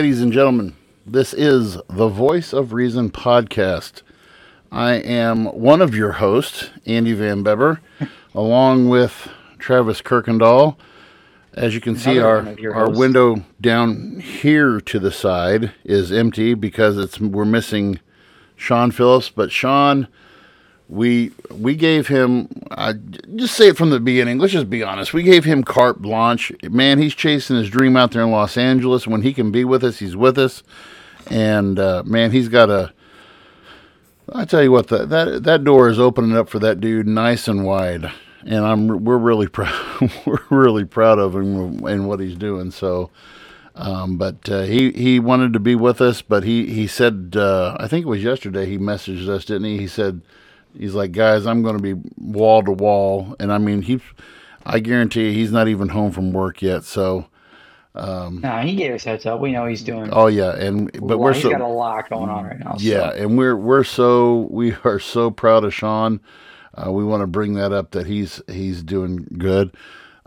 ladies and gentlemen. This is the Voice of Reason podcast. I am one of your hosts, Andy Van Beber, along with Travis Kirkendall. As you can see, Another our one of your our hosts. window down here to the side is empty because it's we're missing Sean Phillips. But Sean, we we gave him just say it from the beginning. Let's just be honest. We gave him carte blanche. Man, he's chasing his dream out there in Los Angeles. When he can be with us, he's with us. And uh, man, he's got a. I tell you what, that that that door is opening up for that dude nice and wide, and I'm we're really proud we're really proud of him and what he's doing. So, um, but uh, he he wanted to be with us, but he he said uh, I think it was yesterday he messaged us, didn't he? He said he's like, guys, I'm going to be wall to wall, and I mean he, I guarantee you, he's not even home from work yet. So, No, he gave us heads up. We know he's doing. oh yeah, and but well, we're he's so got a lot going on right now. so- Yeah, and we're we're so we are so proud of Sean. Uh, we want to bring that up that he's he's doing good.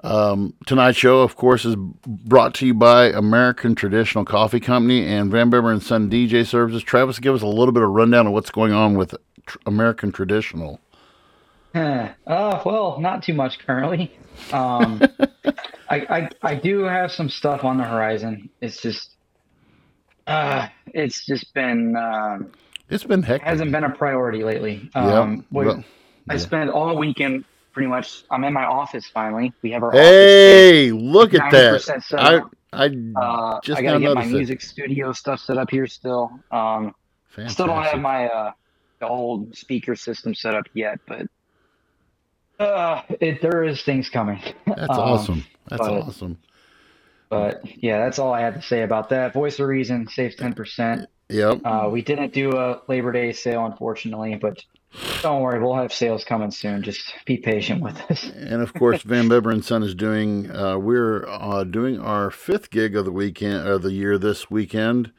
Um, tonight's show, of course, is brought to you by American Traditional Coffee Company and Van Beber and Son DJ Services. Travis, give us a little bit of rundown of what's going on with tr- American Traditional. Uh, well, not too much currently. Um, I, I I do have some stuff on the horizon. It's just, uh, it's just been um, It's been hectic. hasn't been a priority lately. Yeah, Um, we- well, I spent all weekend pretty much. I'm in my office finally. We have our office. Hey, look at that! 90% I. I Uh, just I gotta get my noticed it. music studio stuff set up here still. Um, Still don't have my uh, the old speaker system set up yet, but uh, it, there is things coming. That's Um, awesome. That's but- awesome. But yeah, that's all I had to say about that. Voice of Reason saves ten percent. Yep. Uh, we didn't do a Labor Day sale, unfortunately, but don't worry, we'll have sales coming soon. Just be patient with us. And of course, Van Beber and Son is doing. Uh, we're uh, doing our fifth gig of the weekend of the year this weekend.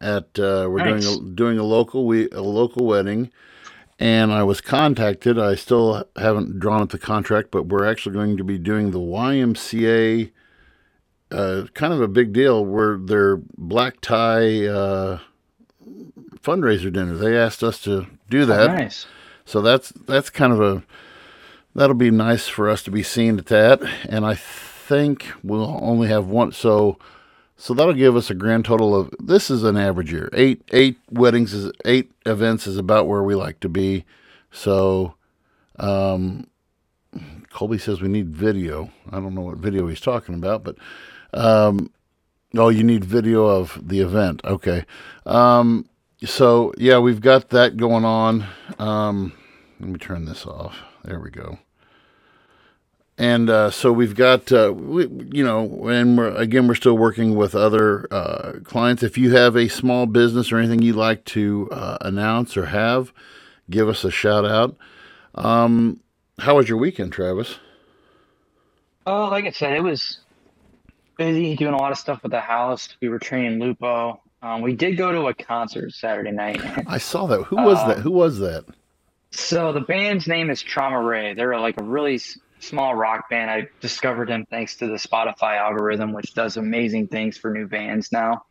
At uh, we're Nice. doing a, doing a local we a local wedding, and I was contacted. I still haven't drawn up the contract, but we're actually going to be doing the YMCA. Uh, kind of a big deal where their black tie uh, fundraiser dinner. They asked us to do that. nice. So that's that's kind of a that'll be nice for us to be seen at that, and I think we'll only have one. So so that'll give us a grand total of this is an average year. Eight eight weddings is eight events is about where we like to be. So um, Colby says we need video. I don't know what video he's talking about, but um, oh, you need video of the event. Okay. Um, so yeah, we've got that going on. Um, let me turn this off. There we go. And uh, so we've got, uh, we, you know, and we're, again, we're still working with other uh, clients. If you have a small business or anything you'd like to uh, announce or have, give us a shout out. Um, how was your weekend, Travis? Oh, like I said, it was busy doing a lot of stuff with the house. We were training Lupo. Um, we did go to a concert Saturday night. I saw that. Who was that? Who was that? So the band's name is Trauma Ray. They're like a really small rock band. I discovered them thanks to the Spotify algorithm, which does amazing things for new bands now.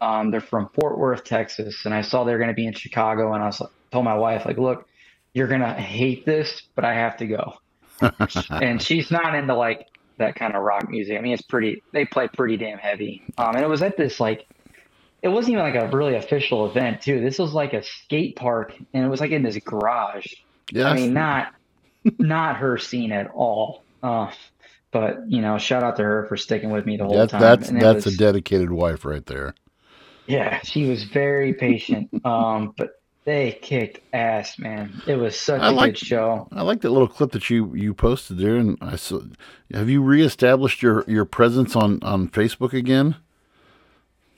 Um, they're from Fort Worth, Texas, and I saw they're going to be in Chicago, and I was like, told my wife like, look, you're gonna hate this, but I have to go. and she's not into like that kind of rock music. I mean, it's pretty. They play pretty damn heavy. Um, and it was at this like it wasn't even like a really official event too. This was like a skate park, and it was like in this garage. Yeah, I mean, not not her scene at all. Uh, but you know, shout out to her for sticking with me the whole that, time. that's that's was- a dedicated wife right there. yeah, she was very patient. um, but they kicked ass, man. It was such I a like- good show. I like that little clip that you you posted there, and I saw. Have you reestablished your your presence on on Facebook again?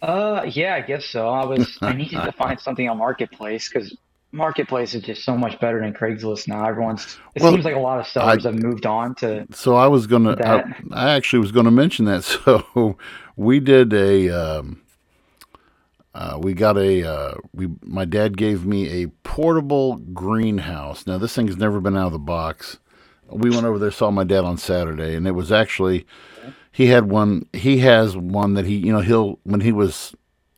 Uh, yeah, I guess so. I was I needed to find something on Marketplace because Marketplace is just so much better than Craigslist now. Everyone's it Well, seems like a lot of sellers have moved on to So I was gonna. I, That- I actually was gonna mention that. So we did a. Um, uh, we got a. Uh, we my dad gave me a portable greenhouse. Now this thing's never been out of the box. We went over there, saw my dad on Saturday, and it was actually. He had one. He has one that he, you know, he'll when he was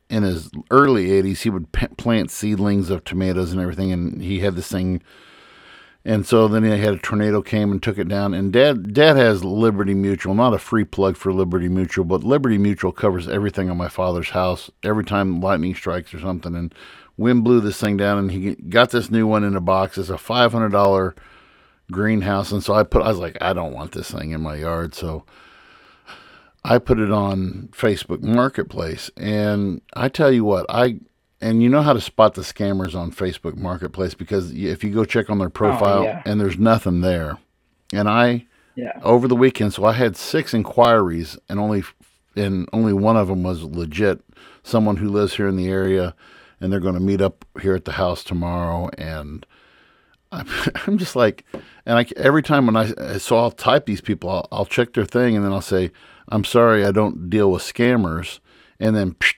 in his early 80s, he would p- plant seedlings of tomatoes and everything, and he had this thing. And so then he had a tornado came and took it down. And dad, dad has Liberty Mutual, not a free plug for Liberty Mutual, but Liberty Mutual covers everything on my father's house every time lightning strikes or something. And wind blew this thing down, and he got this new one in a box. It's a five hundred dollar greenhouse, and so I put. I was like, I don't want this thing in my yard, so I put it on Facebook Marketplace, and I tell you what, I and you know how to spot the scammers on Facebook Marketplace because if you go check on their oh, profile yeah. and there's nothing there, and I Yeah. over the weekend, so I had six inquiries, and only and only one of them was legit. Someone who lives here in the area, and they're going to meet up here at the house tomorrow, and I'm, I'm just like, and I every time when I so I'll type these people, I'll, I'll check their thing, and then I'll say, I'm sorry, I don't deal with scammers, and then psh,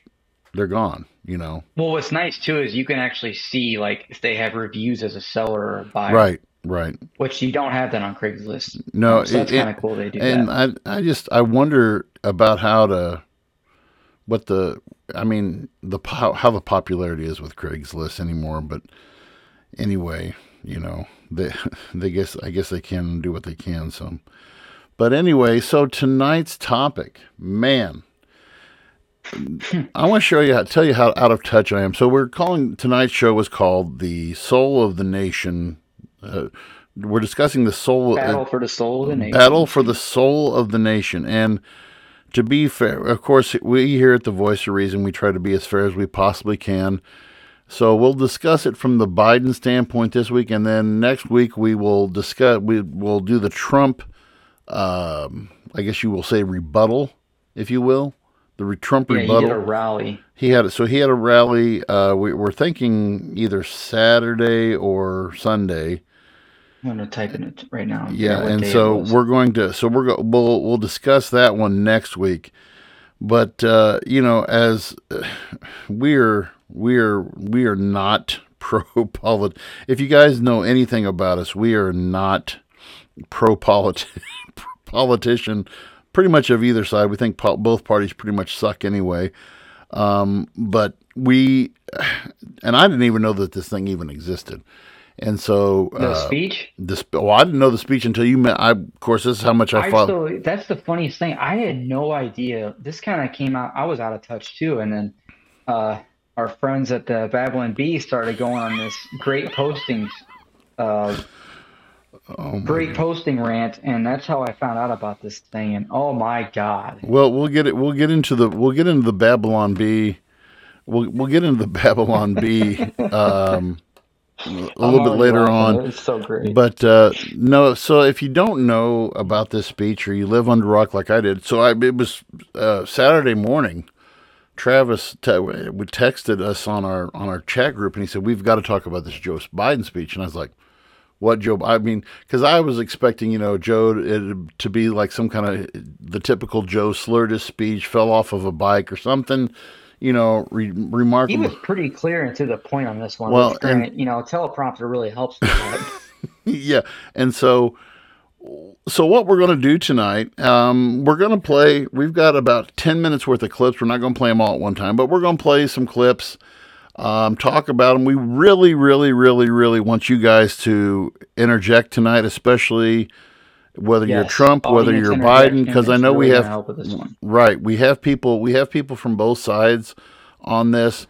they're gone. You know, Well, what's nice too is you can actually see like if they have reviews as a seller or a buyer, right, right. which you don't have that on Craigslist. No, so that's kind of cool they do and that. I I just I wonder about how to what the I mean the po- how the popularity is with Craigslist anymore but anyway you know they they guess I guess they can do what they can so but anyway so tonight's topic man I want to show you how tell you how out of touch I am so we're calling tonight's show was called the soul of the nation uh, we're discussing the soul Battle for the soul of the nation. battle for the soul of the nation. And to be fair, of course, we here at the Voice of Reason, we try to be as fair as we possibly can. So we'll discuss it from the Biden standpoint this week, and then next week we will discuss. We will do the Trump. Um, I guess you will say rebuttal, if you will, the Trump Yeah, he rebuttal. did a rally. He had so he had a rally. Uh, we, we're thinking either Saturday or Sunday. I'm gonna type in it right now. Yeah, and so we're going to so we're go, we'll we'll discuss that one next week. But uh, you know, as we're we're we are not pro polit. If you guys know anything about us, we are not pro polit politician. Pretty much of either side. We think po- both parties pretty much suck anyway. Um, but we, and I didn't even know that this thing even existed. And so the uh, speech. the well, I didn't know the speech until you met. I, of course, this is how much I I follow. still, that's the funniest thing. I had no idea. This kind of came out. I was out of touch too, and then uh, our friends at the Babylon Bee started going on this great postings, uh, Oh great posting rant, and that's how I found out about this thing. And oh my God, Well, we'll get it. We'll get into the. We'll get into the Babylon Bee. We'll we'll get into the Babylon Bee um, a little bit later on. It's so great. But uh, no, so if you don't know about this speech or you live under rock like I did, so I it was uh, Saturday morning. Travis te- we texted us on our on our chat group, and he said we've got to talk about this Joe Biden speech, and I was like, "What Joe?" I mean, because I was expecting you know Joe it, to be like some kind of the typical Joe slurred his speech, fell off of a bike or something, you know, re- he was pretty clear and to the point on this one. Well, granted, you know, teleprompter really helps yeah and so so what we're going to do tonight um, we're going to play we've got about 10 minutes worth of clips we're not going to play them all at one time but we're going to play some clips um, talk about them we really really really really want you guys to interject tonight especially whether you're Yes, trump whether you're biden because i know we have help with this one. Right. We have people we have people from both sides on this.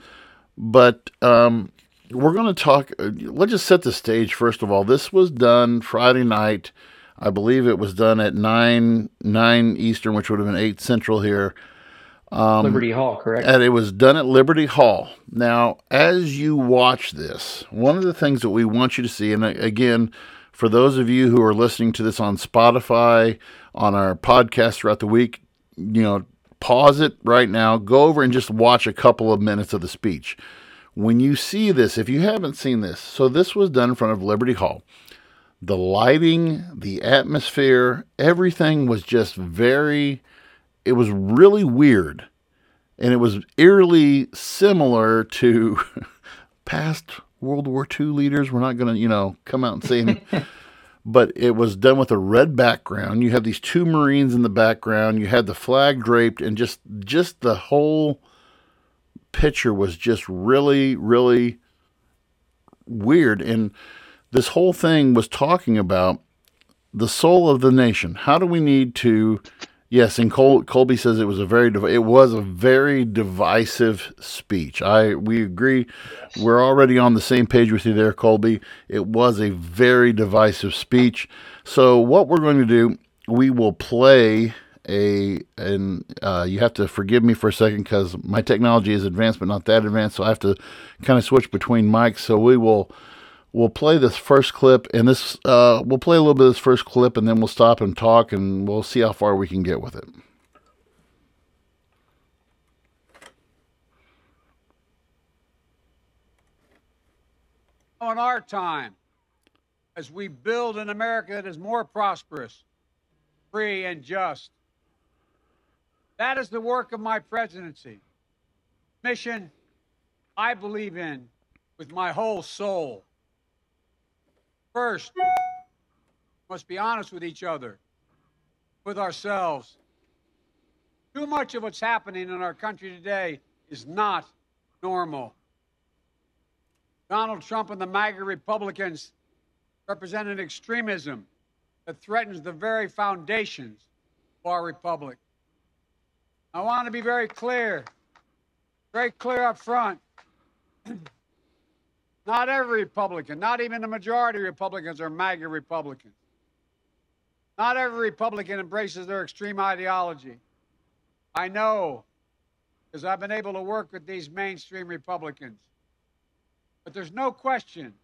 But um, we're going to talk uh, let's just set the stage first of all. This was done Friday night. I believe it was done at 9 9 Eastern, which would have been 8 Central here. Um, Liberty Hall, correct? And it was done at Liberty Hall. Now, as you watch this, one of the things that we want you to see, and uh, again, for those of you who are listening to this on Spotify, on our podcast throughout the week, you know, pause it right now, go over and just watch a couple of minutes of the speech. When you see this, if you haven't seen this, so this was done in front of Liberty Hall. The lighting, the atmosphere, everything was just very, it was really weird and it was eerily similar to past World War II leaders. We're not going to, you know, come out and say any, but it was done with a red background. You have these two Marines in the background. You had the flag draped, and just just the whole picture was just really, really weird. And this whole thing was talking about the soul of the nation. How do we need to? Yes, and Col- Colby says it was a very it was a very divisive speech. I we agree. We're already on the same page with you there, Colby. It was a very divisive speech. So what we're going to do, we will play a and uh, you have to forgive me for a second because my technology is advanced but not that advanced, so I have to kind of switch between mics. So we will we'll play this first clip and this uh, we'll play a little bit of this first clip and then we'll stop and talk and we'll see how far we can get with it. On our time as we build an america that is more prosperous free and just that is the work of my presidency. Mission i believe in with my whole soul First, must be honest with each other, with ourselves. Too much of what's happening in our country today is not normal. Donald Trump and the MAGA Republicans represent an extremism that threatens the very foundations of our republic. I want to be very clear, very clear up front. Not every Republican, not even the majority of Republicans are MAGA Republicans. Not every Republican embraces their extreme ideology. I know because I've been able to work with these mainstream Republicans. But there's no question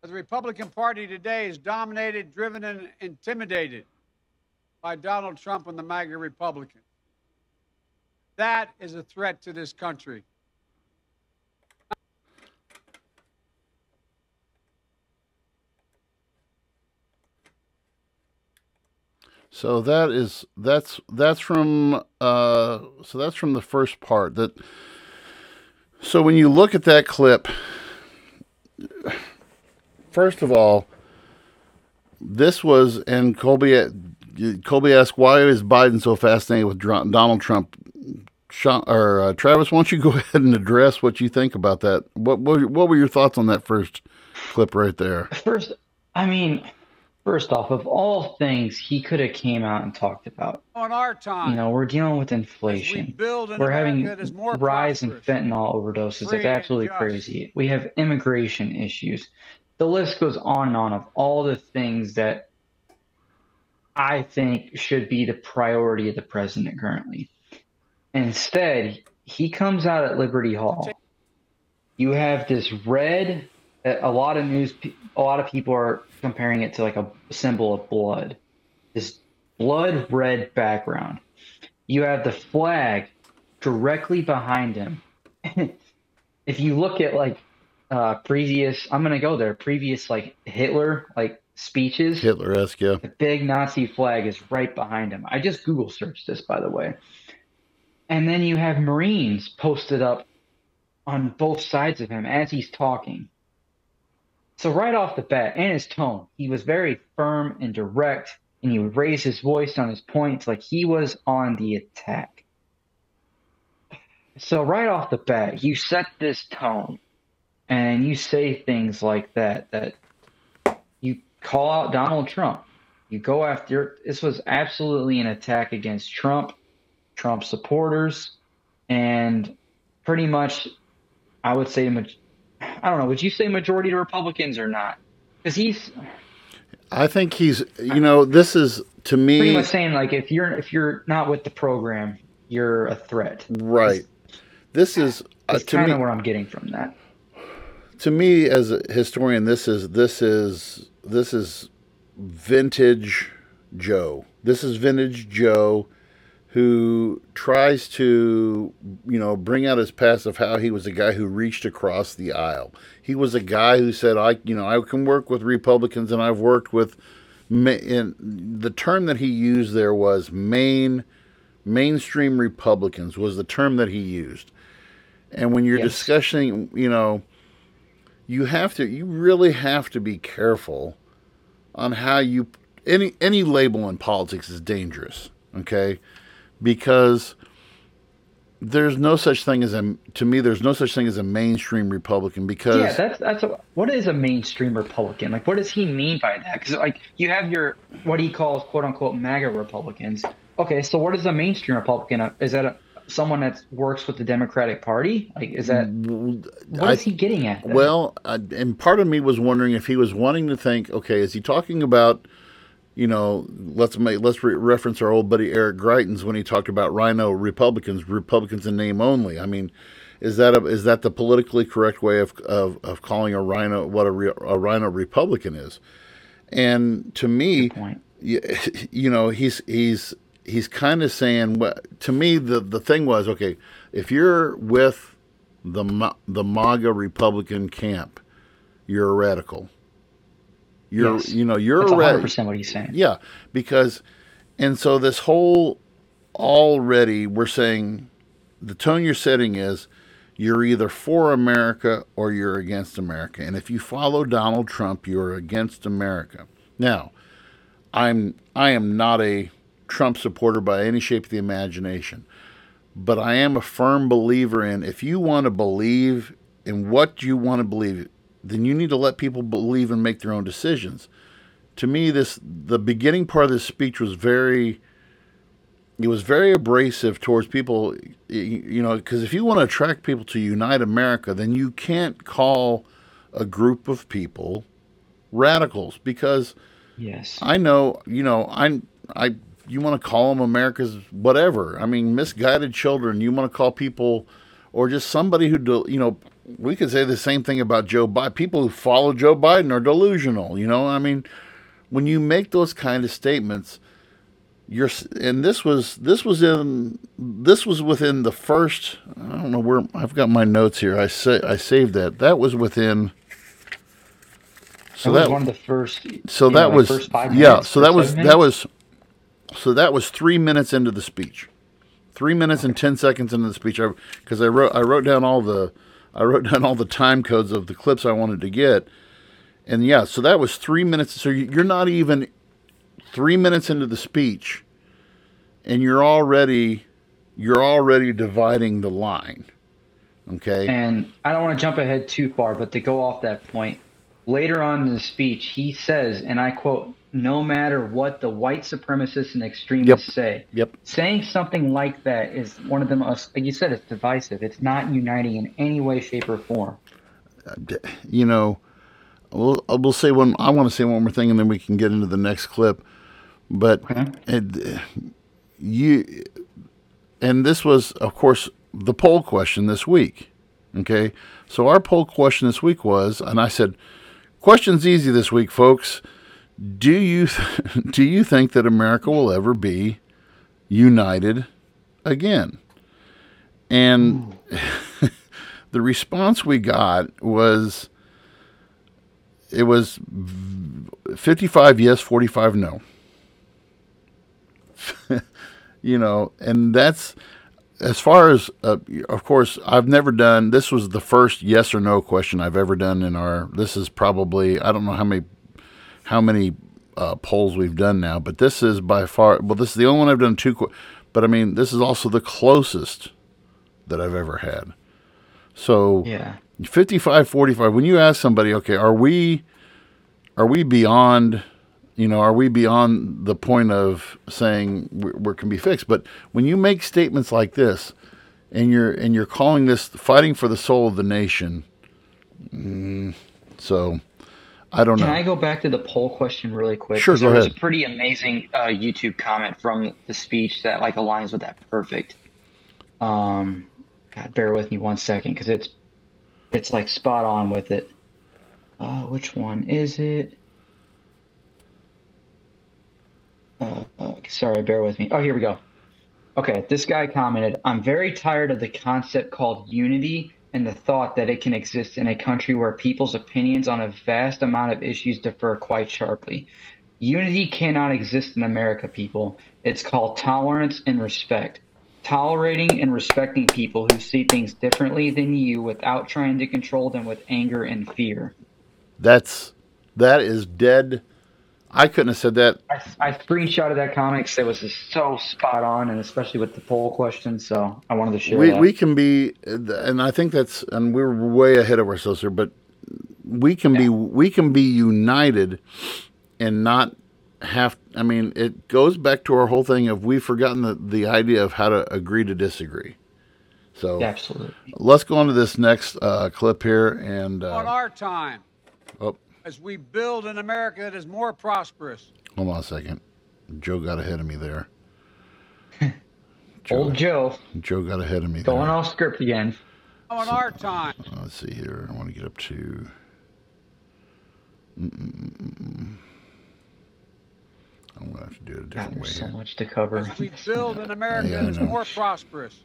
that the Republican Party today is dominated, driven, and intimidated by Donald Trump and the MAGA Republicans. That is a threat to this country. So that is that's that's from uh, so that's from the first part. That so when you look at that clip, first of all, this was and Colby Colby asked why is Biden so fascinated with Donald Trump. Sean, or uh, Travis, why don't you go ahead and address what you think about that? What, what what were your thoughts on that first clip right there? First, I mean, First off, of all things he could have came out and talked about. On our time, you know, we're dealing with inflation. We are having rise in fentanyl overdoses. It's absolutely crazy. We have immigration issues. The list goes on and on of all the things that I think should be the priority of the president currently. Instead, he comes out at Liberty Hall. You have this red a lot of news, a lot of people are comparing it to like a symbol of blood. This blood red background. You have the flag directly behind him. if you look at like uh, previous, I'm gonna go there. Previous like Hitler like speeches. Hitler esque, yeah. The big Nazi flag is right behind him. I just Google searched this, by the way. And then you have Marines posted up on both sides of him as he's talking. So right off the bat, and his tone, he was very firm and direct, and he would raise his voice on his points like he was on the attack. So right off the bat, you set this tone, and you say things like that. That you call out Donald Trump. You go after. This was absolutely an attack against Trump, Trump supporters, and pretty much, I would say I don't know. Would you say majority to Republicans or not? Because he's. I think he's. You know, this is to me. Pretty much saying like if you're if you're not with the program, you're a threat. Right. This is uh, kind of where I'm getting from that. To me, as a historian, this is this is this is vintage Joe. This is vintage Joe who tries to, you know, bring out his past of how he was a guy who reached across the aisle. He was a guy who said, "I, you know, I can work with Republicans, and I've worked with." And the term that he used there was main mainstream Republicans was the term that he used. And when you're yes. discussing, you know, you have to, you really have to be careful on how you any any label in politics is dangerous. Okay, because there's no such thing as a to me there's no such thing as a mainstream republican because Yeah, that's that's a, what is a mainstream Republican? Like, what does he mean by that? Because like you have your what he calls quote unquote MAGA Republicans. Okay, so what is a mainstream Republican? Is that a, someone that works with the Democratic Party? Like, is that what I- he getting at? then? Well, uh, and part of me was wondering if he was wanting to think, okay, is he talking about, you know, let's make let's re- reference our old buddy Eric Greitens when he talked about RINO Republicans, Republicans in name only. I mean, is that a, is that the politically correct way of of, of calling a RINO what a, re, a RINO Republican is? And to me, you, you know, he's he's he's kind of saying what to me the the thing was okay if you're with the the MAGA Republican camp, you're a radical. You're Yes. you know you're That's a 100 radical. percent what he's saying. Yeah, because and so this whole already we're saying the tone you're setting is you're either for America or you're against America. And if you follow Donald Trump, you're against America. Now, I'm I am not a Trump supporter by any shape of the imagination. But I am a firm believer in if you want to believe in what you want to believe, then you need to let people believe and make their own decisions to me this the beginning part of this speech was very it was very abrasive towards people you know because if you want to attract people to unite america then you can't call a group of people radicals because Yes. i know you know i i you want to call them america's whatever i mean misguided children you want to call people or just somebody who you know we could say the same thing about joe biden. People who follow joe biden are delusional you know? I mean when you make those kind of statements you're and this was this was in this was within the first I don't know where I've got my notes here. I say I saved that. That was within so that was one of the first. so you know, that was five yeah so that was that was so that was 3 minutes into the speech. 3 minutes and 10 seconds into the speech. Because I, wrote I wrote down all the I wrote down all the time codes of the clips I wanted to get and yeah, so that was three minutes. So you- you're not even three minutes into the speech, and you're already you're already dividing the line. Okay. And I don't want to jump ahead too far, but to go off that point, later on in the speech, he says, and I quote, no matter what the white supremacists and extremists Yep. say, Yep. saying something like that is one of the most, uh, like you said, it's divisive. It's not uniting in any way, shape, or form. You know, we'll, uh, we'll say one. I want to say one more thing, and then we can get into the next clip. But Okay. it, you, and this was, of course, the poll question this week. Okay, so our poll question this week was, and I said, question's easy this week, folks. Do you do you think that America will ever be united again? And the response we got was it was 55 yes 45 no you know and that's as far as uh, of course i've never done this was the first yes or no question i've ever done in our this is probably i don't know how many how many uh, polls we've done now but this is by far well this is the only one i've done two but i mean this is also the closest that i've ever had so Yeah. 55 45 when you ask somebody okay are we are we beyond you know are we beyond the point of saying we we can be fixed but when you make statements like this and you're and you're calling this fighting for the soul of the nation mm, so i don't Can know Can I go back to the poll question really quick? Sure, go there was a pretty amazing uh, YouTube comment from the speech that like aligns with that perfect. Um, God, bear with me one second because it's it's like spot on with it. Uh, which one is it? Uh, uh, sorry, bear with me. Oh, here we go. Okay, this guy commented, I'm very tired of the concept called unity and the thought that it can exist in a country where people's opinions on a vast amount of issues differ quite sharply. Unity cannot exist in America, people. It's called tolerance and respect. Tolerating and respecting people who see things differently than you without trying to control them with anger and fear. that's that is dead I couldn't have said that. I, I screenshotted that comics. It was just so spot on, and especially with the poll question. So I wanted to share We that. we can be, and I think that's, and we're way ahead of ourselves here. But we can be we can be united and not have. I mean, it goes back to our whole thing of we've forgotten the the idea of how to agree to disagree. So Absolutely. let's go on to this next uh, clip here, and On uh, our time, oh, as we build an America that is more prosperous, hold on a second. Joe got ahead of me there. Joe, Old Joe Joe got ahead of me going there. off script again. Oh, on our time, uh, Let's see here. I want to get up to. Mm-mm-mm-mm. I'm gonna have to do it a God, different way there's so much to cover. as we build an America Yeah, that is more prosperous.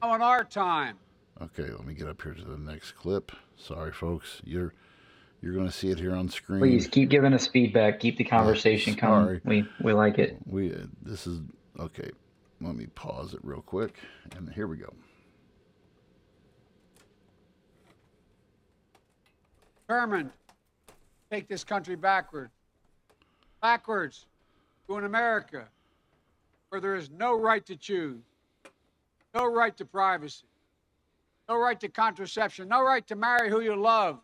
Oh, on our time, Okay, let me get up here to the next clip. Sorry, folks. You're you're gonna see it here on screen. Please keep giving us feedback. Keep the conversation sorry. coming. We we like it. We uh, this is okay. Let me pause it real quick, and here we go. determined take this country backward. Backwards to an America where there is no right to choose, no right to privacy, no right to contraception, no right to marry who you love.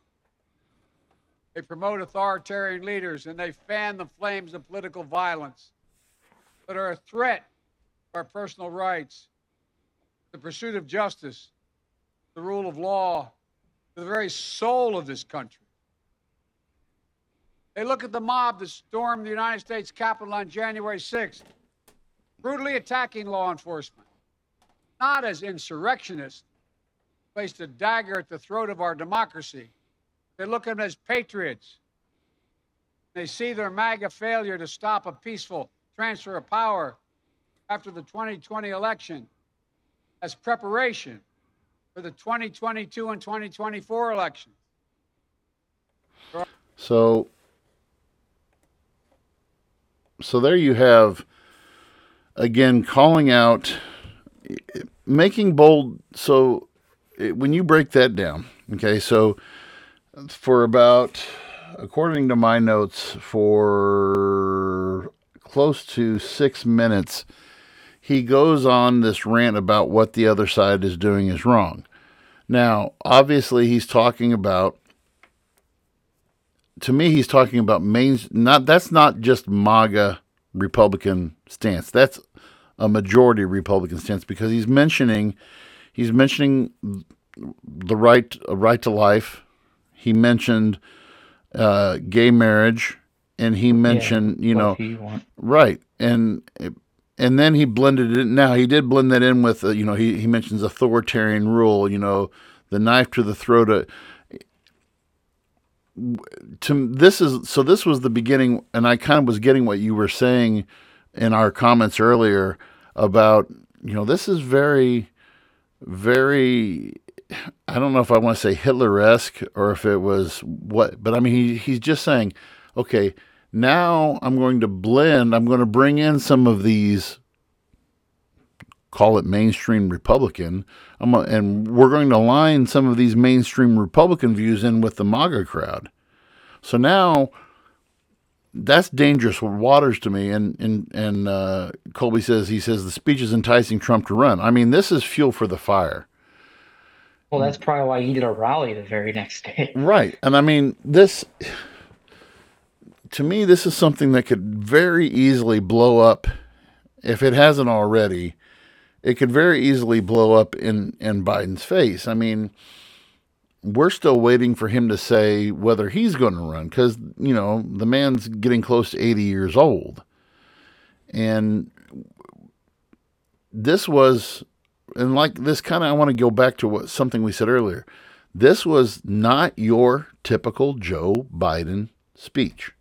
They promote authoritarian leaders and they fan the flames of political violence that are a threat to our personal rights, the pursuit of justice, the rule of law, the very soul of this country. They look at the mob that stormed the United States Capitol on January 6th, brutally attacking law enforcement, not as insurrectionists, placed a dagger at the throat of our democracy. They look at them as patriots. They see their MAGA failure to stop a peaceful transfer of power after the 2020 election as preparation for the 2022 and 2024 elections. So, so there you have, again, calling out, making bold. So, it, when you break that down, okay, so for about, according to my notes, for close to six minutes, he goes on this rant about what the other side is doing is wrong. Now, obviously, he's talking about to me he's talking about main not that's not just MAGA Republican stance. That's a majority Republican stance because he's mentioning he's mentioning the right right to life. He mentioned uh, gay marriage, and he mentioned you know you? Right, and and then he blended it. Now he did blend that in with uh, you know he he mentions authoritarian rule. You know, the knife to the throat. Of, to this is so this was the beginning, and I kind of was getting what you were saying in our comments earlier about you know this is very very I don't know if I want to say Hitler esque or if it was what, but I mean, he, he's just saying, okay, now I'm going to blend, I'm going to bring in some of these, call it mainstream Republican, I'm, gonna- and we're going to line some of these mainstream Republican views in with the MAGA crowd. So now that's dangerous waters to me. And and and uh, Colby says he says the speech is enticing Trump to run. I mean, this is fuel for the fire. Well, that's probably why he did a rally the very next day. Right. And I mean, this, to me, this is something that could very easily blow up if it hasn't already. It could very easily blow up in, in Biden's face. I mean, we're still waiting for him to say whether he's going to run because, you know, the man's getting close to 80 years old. And this was, and like this kind of, I want to go back to what something we said earlier. This was not your typical Joe Biden speech.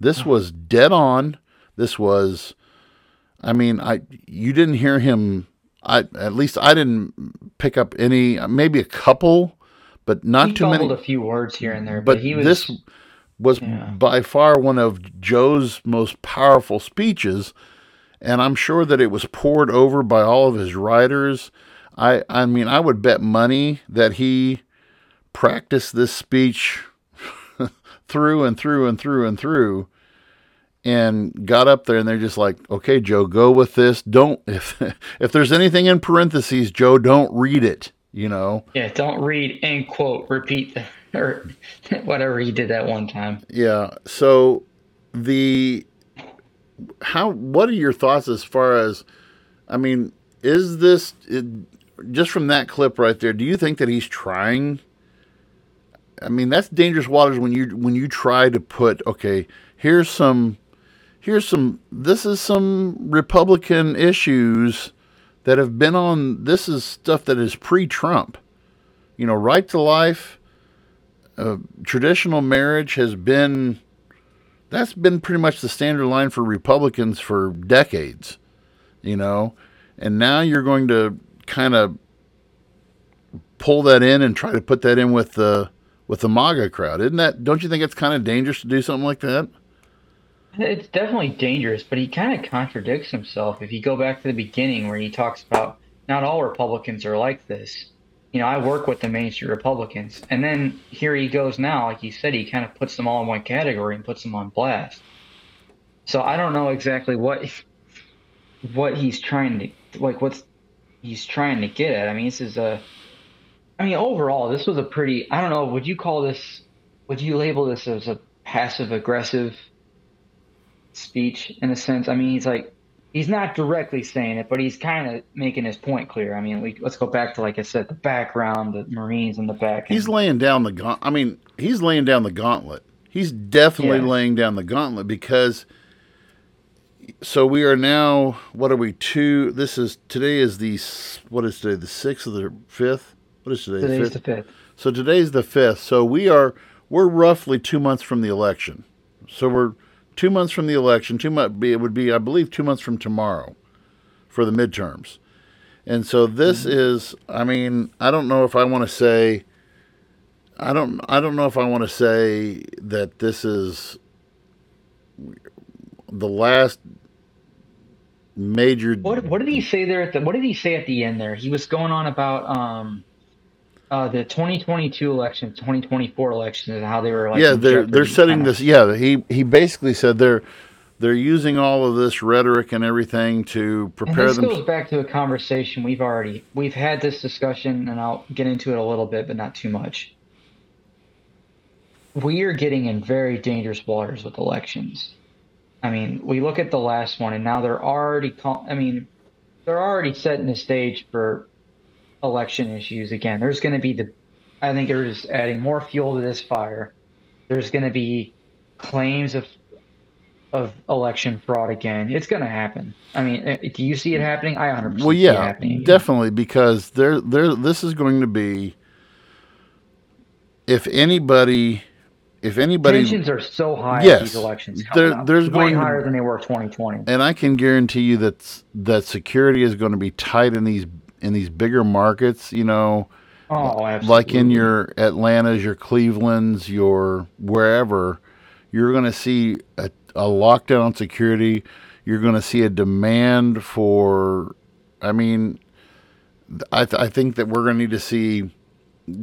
This was dead on. This was, I mean, I you didn't hear him. I at least I didn't pick up any, maybe a couple, but not he too many. a few words here and there, but, But he was this was Yeah. by far one of Joe's most powerful speeches, and I'm sure that it was poured over by all of his writers. I I mean, I would bet money that he practiced this speech through and through and through and through. and got up there and they're just like, "Okay, Joe, go with this. Don't if if there's anything in parentheses, Joe, don't read it." You know. Yeah, don't read end quote repeat the, or whatever he did that one time. Yeah. So the how what are your thoughts as far as I mean, is this it, just from that clip right there, do you think that he's trying I mean, that's dangerous waters when you when you try to put okay, here's some here's some this is some Republican issues that have been on this is stuff that is pre-Trump. You know, right to life, uh, traditional marriage has been that's been pretty much the standard line for Republicans for decades, you know. And now you're going to kind of pull that in and try to put that in with the with the MAGA crowd. Isn't that don't you think it's kind of dangerous to do something like that? It's definitely dangerous, but he kind of contradicts himself if you go back to the beginning where he talks about not all Republicans are like this. You know, I work with the Main Street Republicans. And then here he goes now, like you said, he kind of puts them all in one category and puts them on blast. So I don't know exactly what what he's trying to like what's he's trying to get at. I mean, this is a I mean, overall, this was a pretty I don't know, would you call this would you label this as a passive aggressive speech in a sense? I mean, he's like he's not directly saying it, but he's kind of making his point clear. I mean, we, let's go back to like I said, the background, the Marines in the back. He's laying down the gaunt. I mean, he's laying down the gauntlet. He's definitely Yeah. laying down the gauntlet because. So we are now. What are we? Two. This is today. Is the what is today? The sixth or the fifth? What is today? Today's fifth? the fifth. So today's the fifth. So we are we're roughly two months from the election. So we're two months from the election. Two months. It would be, I believe, two months from tomorrow for the midterms. And so this is. I mean, I don't know if I want to say. I don't. I don't know if I want to say that this is the last major. What what did he say there at the what did he say at the end there? He was going on about um uh the 2022 election, 2024 election and how they were like yeah, they're they're setting kinda. this. Yeah, he he basically said they're they're using all of this rhetoric and everything to prepare And this them. This goes back to a conversation we've already we've had this discussion and I'll get into it a little bit but not too much. We are getting in very dangerous waters with elections. I mean, we look at the last one and now they're already call, I mean, they're already setting the stage for election issues again. There's going to be the I think they're just adding more fuel to this fire. There's going to be claims of of election fraud again. It's going to happen. I mean, uh, do you see it happening? I 100% well, see it yeah, definitely because they're they're this is going to be if anybody if anybody Tensions are so high Yes. these elections. There- there's way going to- higher than they were 2020. and I can guarantee you that that security is going to be tight in these in these bigger markets. You know, Oh, like in your Atlantas, your Clevelands, your wherever, you're going to see a, a lockdown on security. You're going to see a demand for, I mean, I, th- I think that we're going to need to see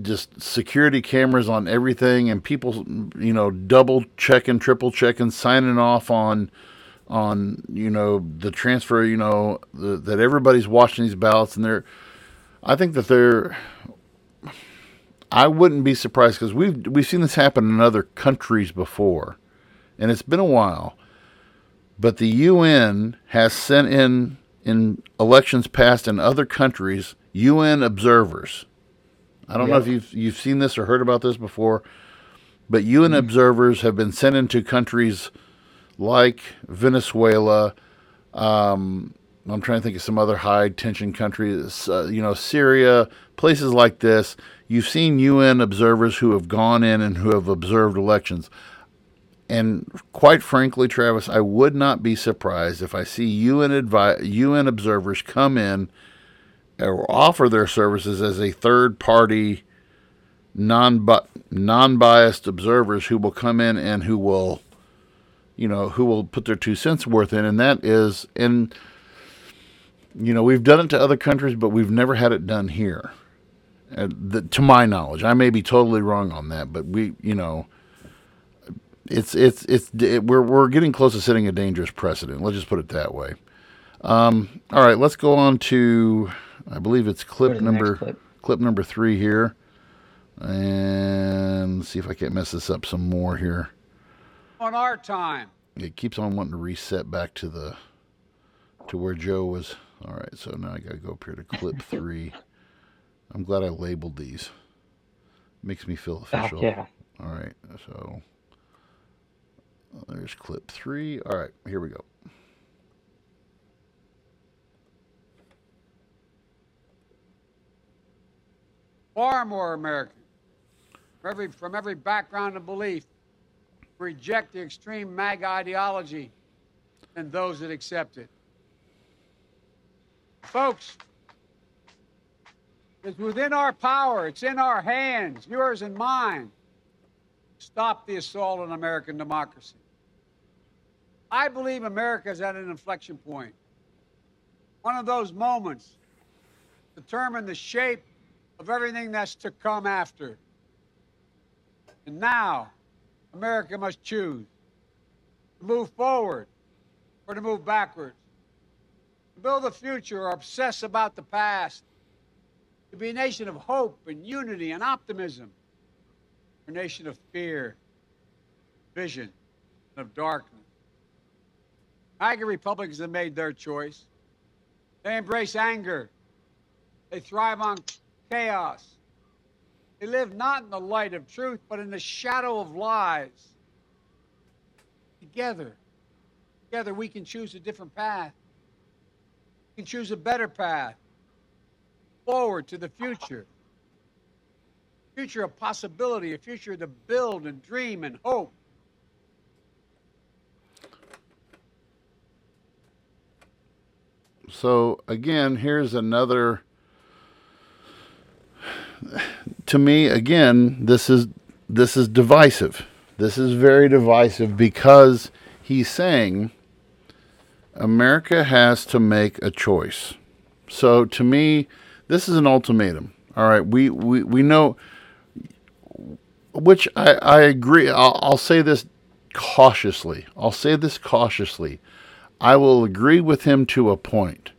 just security cameras on everything and people, you know, double checking, triple checking, signing off on, on you know the transfer. You know the, that everybody's watching these ballots and they're. I think that they're. I wouldn't be surprised because we've we've seen this happen in other countries before, and it's been a while. But the UN has sent in in elections passed in other countries UN observers. I don't know if you've you've seen this or heard about this before, but UN mm-hmm. observers have been sent into countries like Venezuela. Um, I'm trying to think of some other high tension countries, uh, you know, Syria, places like this. You've seen UN observers who have gone in and who have observed elections. And quite frankly, Travis, I would not be surprised if I see UN advi- UN observers come in or offer their services as a third party, non biased observers who will come in and who will, you know, who will put their two cents worth in, and that is, and you know, we've done it to other countries, but we've never had it done here. Uh, the, to my knowledge, I may be totally wrong on that, but we, you know, it's it's it's it, we're we're getting close to setting a dangerous precedent. Let's just put it that way. Um, all right, let's go on to I believe it's clip number clip. clip number three here, and see if I can't mess this up some more here. On our time, it keeps on wanting to reset back to the to where Joe was. All right, so now I got to go up here to clip three. I'm glad I labeled these. Makes me feel oh, official. Yeah. All right, so there's clip three. All right, here we go. Far more American from every, from every background and belief reject the extreme MAGA ideology than those that accept it. Folks, it's within our power, it's in our hands, yours and mine. Stop the assault on American democracy. I believe America is at an inflection point. One of those moments determine the shape of everything that's to come after. And now, America must choose to move forward or to move backwards, to build a future or obsess about the past, to be a nation of hope and unity and optimism, or a nation of fear, vision, and of darkness. MAGA Republicans have made their choice. They embrace anger. They thrive on chaos. They live not in the light of truth, but in the shadow of lies. Together, together we can choose a different path. We can choose a better path forward to the future. Future of possibility, a future to build and dream and hope. So again, here's another to me, again, this is this is divisive. This is very divisive because he's saying America has to make a choice. So to me, this is an ultimatum. All right, we we, we know, which I, I agree. I'll, I'll say this cautiously. I'll say this cautiously. I will agree with him to a point.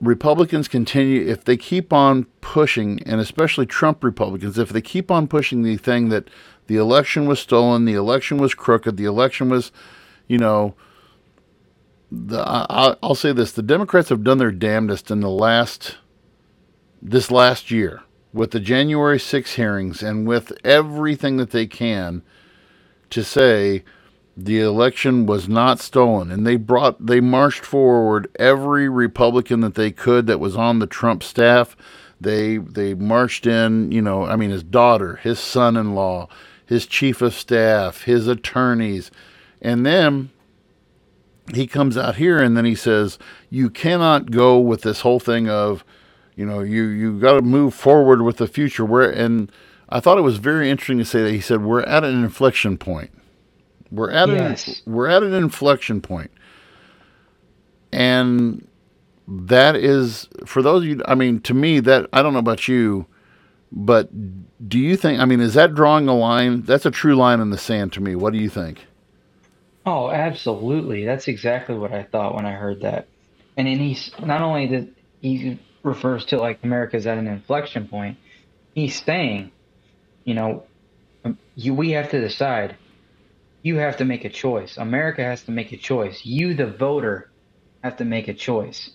Republicans continue, if they keep on pushing, and especially Trump Republicans, if they keep on pushing the thing that the election was stolen, the election was crooked, the election was, you know, the, I, I'll say this: the Democrats have done their damnedest in the last, this last year, with the January 6 hearings and with everything that they can to say the election was not stolen and they brought they marched forward every republican that they could that was on the trump staff. They they marched in you know i mean his daughter his son-in-law his chief of staff his attorneys. And then he comes out here and then he says you cannot go with this whole thing of you know you you got to move forward with the future. Where and i thought it was very interesting to say that he said we're at an inflection point we're at yes. an we're at an inflection point, and that is for those of you. I mean, to me, that I don't know about you, but do you think? I mean, is that drawing a line? That's a true line in the sand to me. What do you think? Oh, absolutely. That's exactly what I thought when I heard that. And then he's not only that he refers to like America's at an inflection point, he's saying, you know, um, you we have to decide you have to make a choice. America has to make a choice. You, the voter, have to make a choice.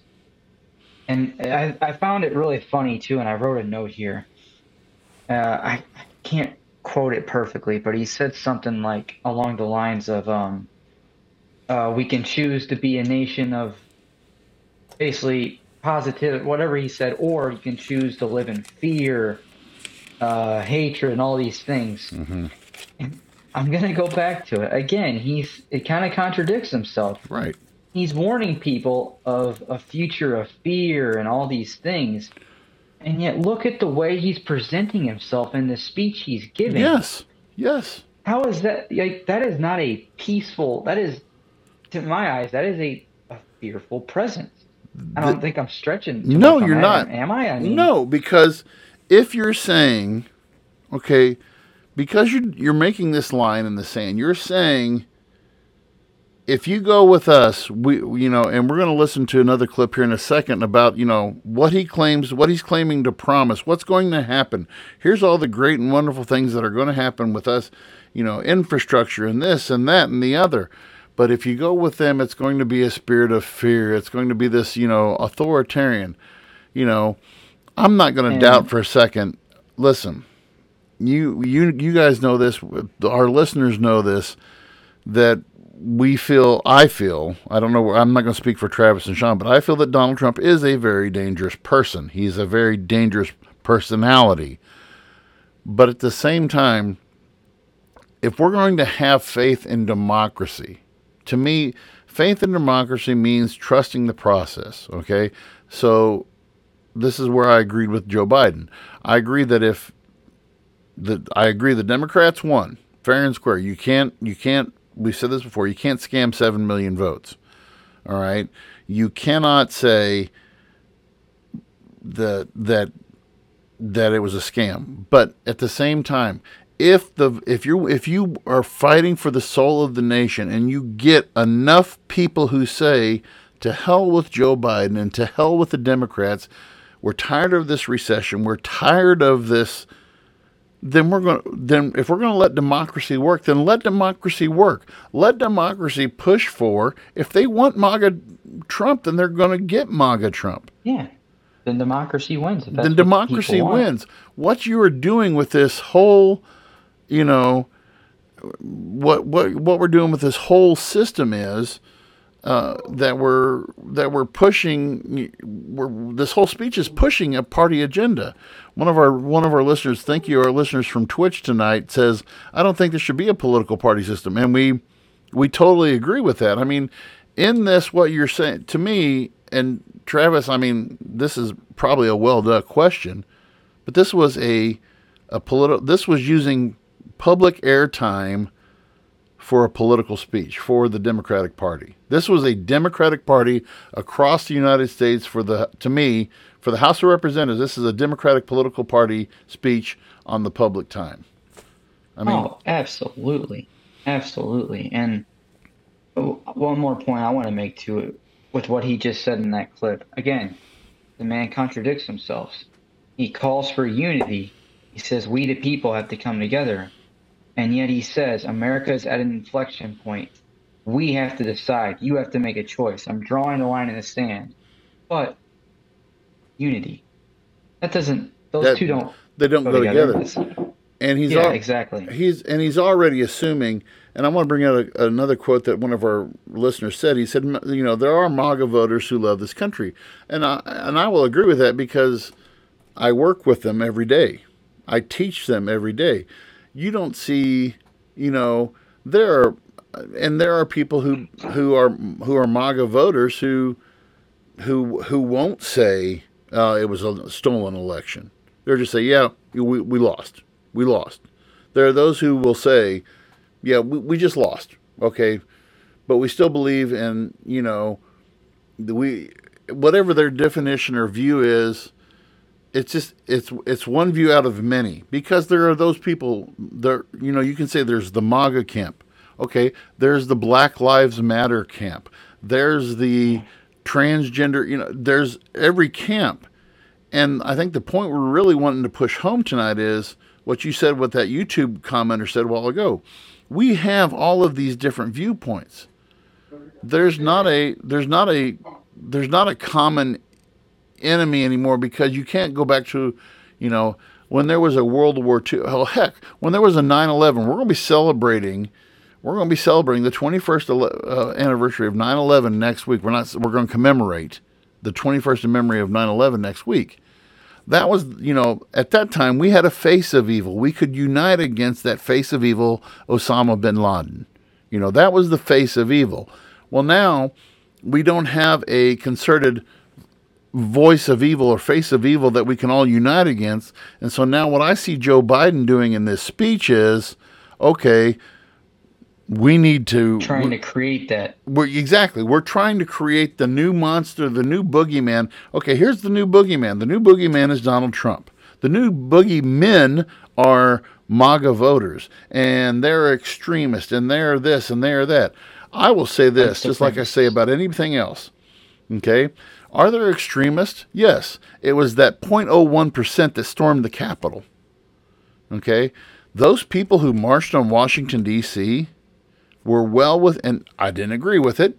And I, I found it really funny too, and I wrote a note here. Uh, I, I can't quote it perfectly, but he said something like along the lines of, um, uh, "We can choose to be a nation of basically positive, whatever he said, or you can choose to live in fear, uh, hatred, and all these things." Mm-hmm. And I'm gonna go back to it again. He's it kind of contradicts himself. Right. He's warning people of a future of fear and all these things, and yet look at the way he's presenting himself in the speech he's giving. Yes. Yes. How is that? Like that is not a peaceful. That is, to my eyes, that is a, a fearful presence. I don't the, think I'm stretching. no, you're not. Am I? I mean, no, because if you're saying, okay because you you're making this line in the sand. You're saying if you go with us, we you know, and we're going to listen to another clip here in a second about you know what he claims, what he's claiming to promise, what's going to happen. Here's all the great and wonderful things that are going to happen with us, you know, infrastructure and this and that and the other. But if you go with them, it's going to be a spirit of fear. It's going to be this, you know, authoritarian. You know, I'm not going to doubt for a second. Listen, you you you guys know this. Our listeners know this. That we feel, I feel, I don't know, I'm not going to speak for Travis and Sean, but I feel that Donald Trump is a very dangerous person. He's a very dangerous personality. But at the same time, if we're going to have faith in democracy, to me, faith in democracy means trusting the process, okay? So this is where I agreed with Joe Biden. I agree that if the I agree the Democrats won fair and square. You can't you can't we've said this before, you can't scam 7 million votes. All right? You cannot say that that that it was a scam. But at the same time, if the if you if you are fighting for the soul of the nation and you get enough people who say to hell with Joe Biden and to hell with the Democrats, we're tired of this recession, we're tired of this then we're going to then if we're going to let democracy work then let democracy work. Let democracy push for if they want maga trump then they're going to get maga trump. Yeah. Then democracy wins then democracy wins. What you are doing with this whole you know what what what we're doing with this whole system is uh, that we're that we're pushing. This whole speech is pushing a party agenda. One of our one of our listeners, thank you, our listeners from Twitch tonight says, "I don't think there should be a political party system," and we we totally agree with that. I mean, in this, what you're saying to me and Travis, I mean, this is probably a well done question, but this was a a political. This was using public airtime for a political speech for the Democratic Party. This was a Democratic Party across the United States for the to me for the House of Representatives. This is a Democratic political party speech on the public time. I mean, oh, absolutely, absolutely. And one more point I want to make to it with what he just said in that clip. Again, the man contradicts himself. He calls for unity. He says we the people have to come together. And yet he says America is at an inflection point. We have to decide. You have to make a choice. I'm drawing the line in the sand. But unity. That doesn't those that, two don't they don't go, go together. together. And he's yeah, al- exactly. He's and he's already assuming and I want to bring out a, another quote that one of our listeners said. He said, "You know, there are MAGA voters who love this country," and I and I will agree with that because I work with them every day. I teach them every day you don't see, you know, there are, and there are people who who are who are MAGA voters who who who won't say uh, it was a stolen election. They're just say, yeah, we we lost, we lost. There are those who will say, yeah, we, we just lost, okay, but we still believe in you know, we whatever their definition or view is it's just it's it's one view out of many because there are those people there you know you can say there's the MAGA camp okay? There's the Black Lives Matter camp. There's the transgender you know there's every camp. And I think the point we're really wanting to push home tonight is what you said what that YouTube commenter said a while ago. We have all of these different viewpoints. There's not a there's not a there's not a common enemy anymore because you can't go back to, you know, when there was a World War II. Hell, heck, when there was a 9 11, we're going to be celebrating. We're going to be celebrating the 21st uh, anniversary of 9 11 next week. We're not. We're going to commemorate the 21st in memory of 9 11 next week. That was, you know, at that time we had a face of evil. We could unite against that face of evil, Osama bin Laden. You know, that was the face of evil. Well, now we don't have a concerted voice of evil or face of evil that we can all unite against. And so now what I see Joe Biden doing in this speech is okay, we need to trying to create that. We're exactly. We're trying to create the new monster, the new boogeyman. Okay, here's the new boogeyman. The new boogeyman is Donald Trump. The new boogeymen are MAGA voters and they're extremist and they're this and they're that. I will say this, just like I say about anything else. Okay? Are there extremists? Yes. It was that 0.01% that stormed the Capitol. Okay? Those people who marched on Washington, D.C. were well with, and I didn't agree with it,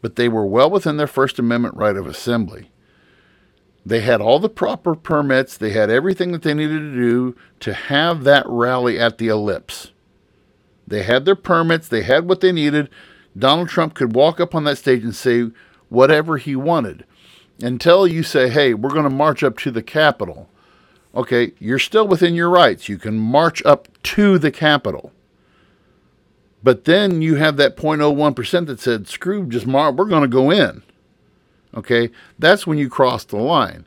but they were well within their First Amendment right of assembly. They had all the proper permits, they had everything that they needed to do to have that rally at the ellipse. They had their permits, they had what they needed. Donald Trump could walk up on that stage and say whatever he wanted until you say, hey, we're going to march up to the Capitol. Okay, you're still within your rights. You can march up to the Capitol. But then you have that 0.01% that said, screw, just mar- we're going to go in. Okay, that's when you cross the line.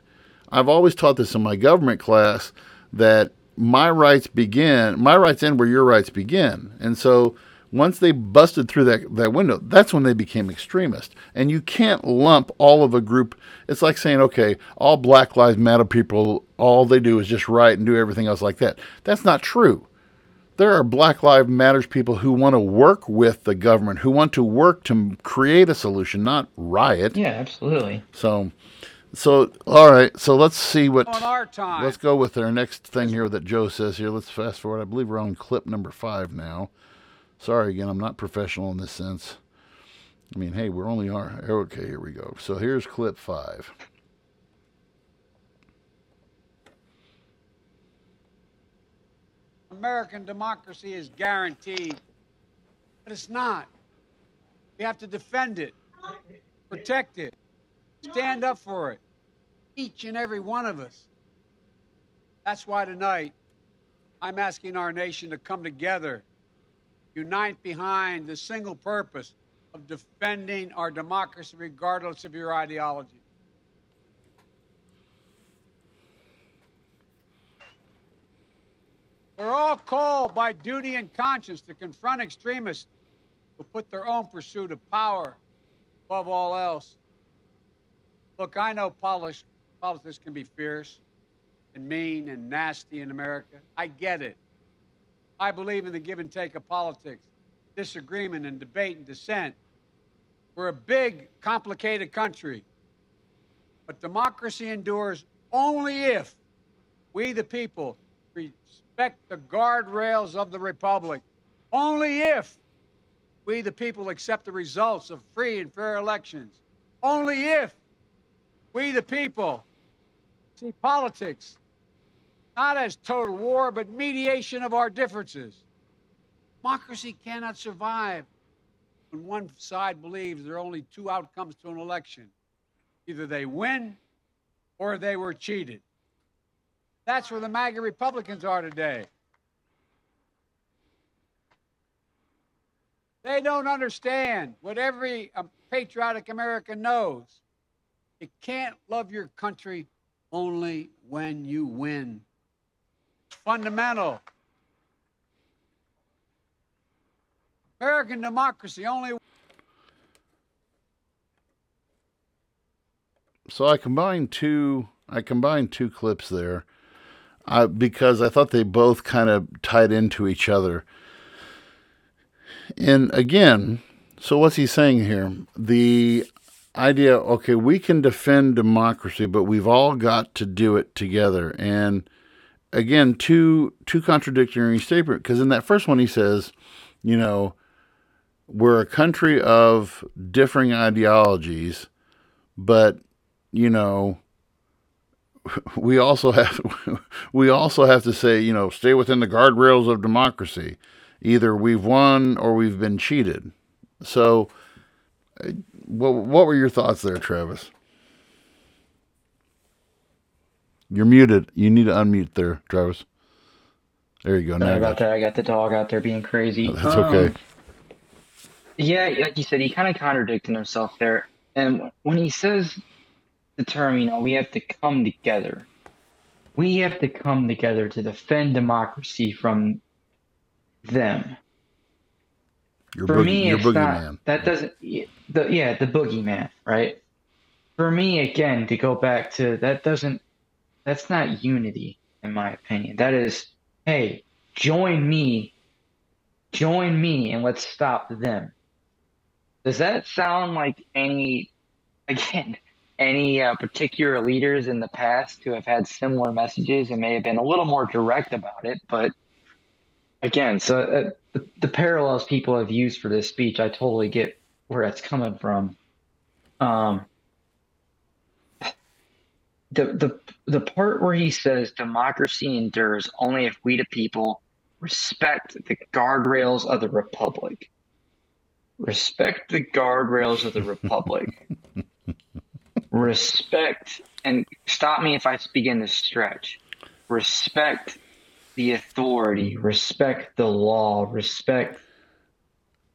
I've always taught this in my government class that my rights begin, my rights end where your rights begin. And so once they busted through that, that window, that's when they became extremist. And you can't lump all of a group. It's like saying, okay, all Black Lives Matter people, all they do is just write and do everything else like that. That's not true. There are Black Lives Matters people who want to work with the government, who want to work to create a solution, not riot. Yeah, absolutely. So, so all right. So let's see what. On our time. Let's go with our next thing here that Joe says here. Let's fast forward. I believe we're on clip number five now. Sorry again, I'm not professional in this sense. I mean, hey, we're only are oh, okay. Here we go. So here's clip five. American democracy is guaranteed, but it's not. We have to defend it, protect it, stand up for it, each and every one of us. That's why tonight I'm asking our nation to come together, unite behind the single purpose of defending our democracy regardless of your ideology. We're all called by duty and conscience to confront extremists who put their own pursuit of power above all else. Look, I know politics, can be fierce and mean and nasty in America. I get it. I believe in the give and take of politics, disagreement and debate and dissent. We're a big, complicated country. But democracy endures only if we, the people, respect the guardrails of the Republic only if we, the people, accept the results of free and fair elections. Only if we, the people, see politics not as total war, but mediation of our differences. Democracy cannot survive when one side believes there are only two outcomes to an election either they win or they were cheated. That's where the MAGA Republicans are today. They don't understand what every um, patriotic American knows. You can't love your country only when you win. Fundamental. American democracy only. So I combined two. I combined two clips there uh, because I thought they both kind of tied into each other. And again, so what's he saying here? The idea, okay, we can defend democracy, but we've all got to do it together. And again, two two contradictory statements because in that first one he says, you know, we're a country of differing ideologies, but you know, we also have we also have to say, you know, stay within the guardrails of democracy. Either we've won or we've been cheated. So, uh, what what were your thoughts there, Travis? You're muted. You need to unmute there, Travis. There you go. Sorry about that. I got the dog out there being crazy. That's um, okay. Yeah, like you said, he kind of contradicted himself there. And when he says the term, you know, we have to come together. We have to come together to defend democracy from them. Your For boogie, me, it's not, man. that doesn't, the, yeah, the boogeyman, right? For me, again, to go back to that doesn't, that's not unity, in my opinion. That is hey, join me, join me, and let's stop them. Does that sound like any, again, any uh, particular leaders in the past who have had similar messages and may have been a little more direct about it? But again, so uh, the, parallels people have used for this speech, I totally get where that's coming from. Um, the the the part where he says democracy endures only if we the people respect the guardrails of the republic. Respect the guardrails of the republic. respect and stop me if I begin to stretch. Respect the authority, respect the law, respect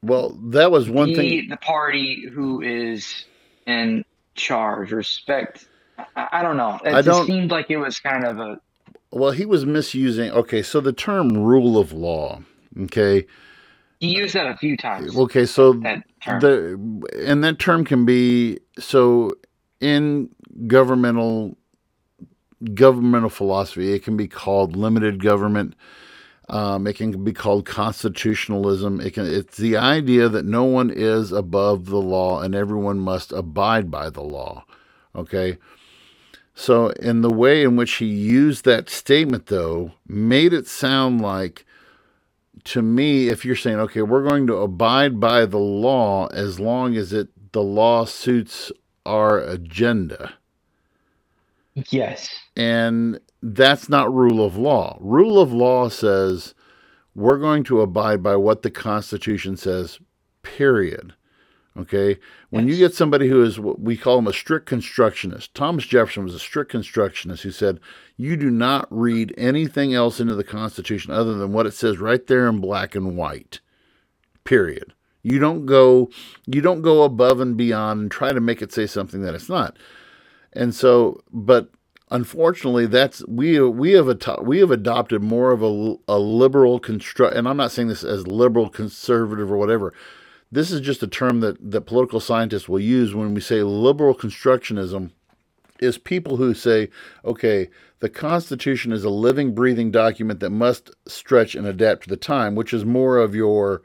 Well, that was one the, thing. the party who is in charge, respect I, I don't know. It I just don't- seemed like it was kind of a Well, he was misusing. Okay, so the term rule of law. Okay, he used that a few times. okay, so that term. the and that term can be so in governmental governmental philosophy. It can be called limited government. Um, it can be called constitutionalism. It can. It's the idea that no one is above the law and everyone must abide by the law. Okay. So, in the way in which he used that statement, though, made it sound like, to me, if you're saying, okay, we're going to abide by the law as long as it the law suits our agenda, yes. and that's not rule of law. Rule of law says we're going to abide by what the Constitution says. Period. Okay. When you get somebody who is what we call him a strict constructionist, Thomas Jefferson was a strict constructionist who said, You do not read anything else into the Constitution other than what it says right there in black and white. Period. You don't go you don't go above and beyond and try to make it say something that it's not. And so, but unfortunately, that's we we have ado- we have adopted more of a, a liberal construct. And I'm not saying this as liberal, conservative, or whatever. This is just a term that that political scientists will use when we say liberal constructionism. Is people who say, okay, the Constitution is a living, breathing document that must stretch and adapt to the time, which is more of your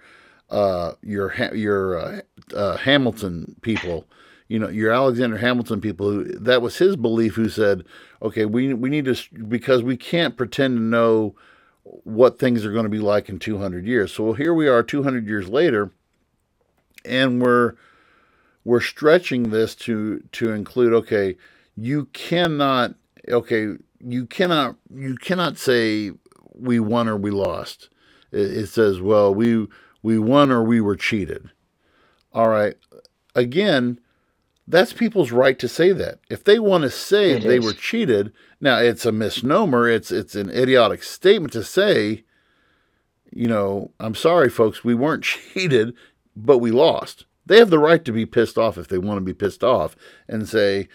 uh, your your uh, uh, Hamilton people, you know, your Alexander Hamilton people. Who that was his belief. Who said, okay, we we need to because we can't pretend to know what things are going to be like in 200 years. So here we are, 200 years later, and we're we're stretching this to to include okay, you cannot okay, you cannot you cannot say we won or we lost. It, it says, well, we we won or we were cheated. All right. Again, that's people's right to say that. If they want to say It they is. were cheated, now it's a misnomer. It's it's an idiotic statement to say. You know, I'm sorry, folks, we weren't cheated, but we lost. They have the right to be pissed off if they want to be pissed off and say,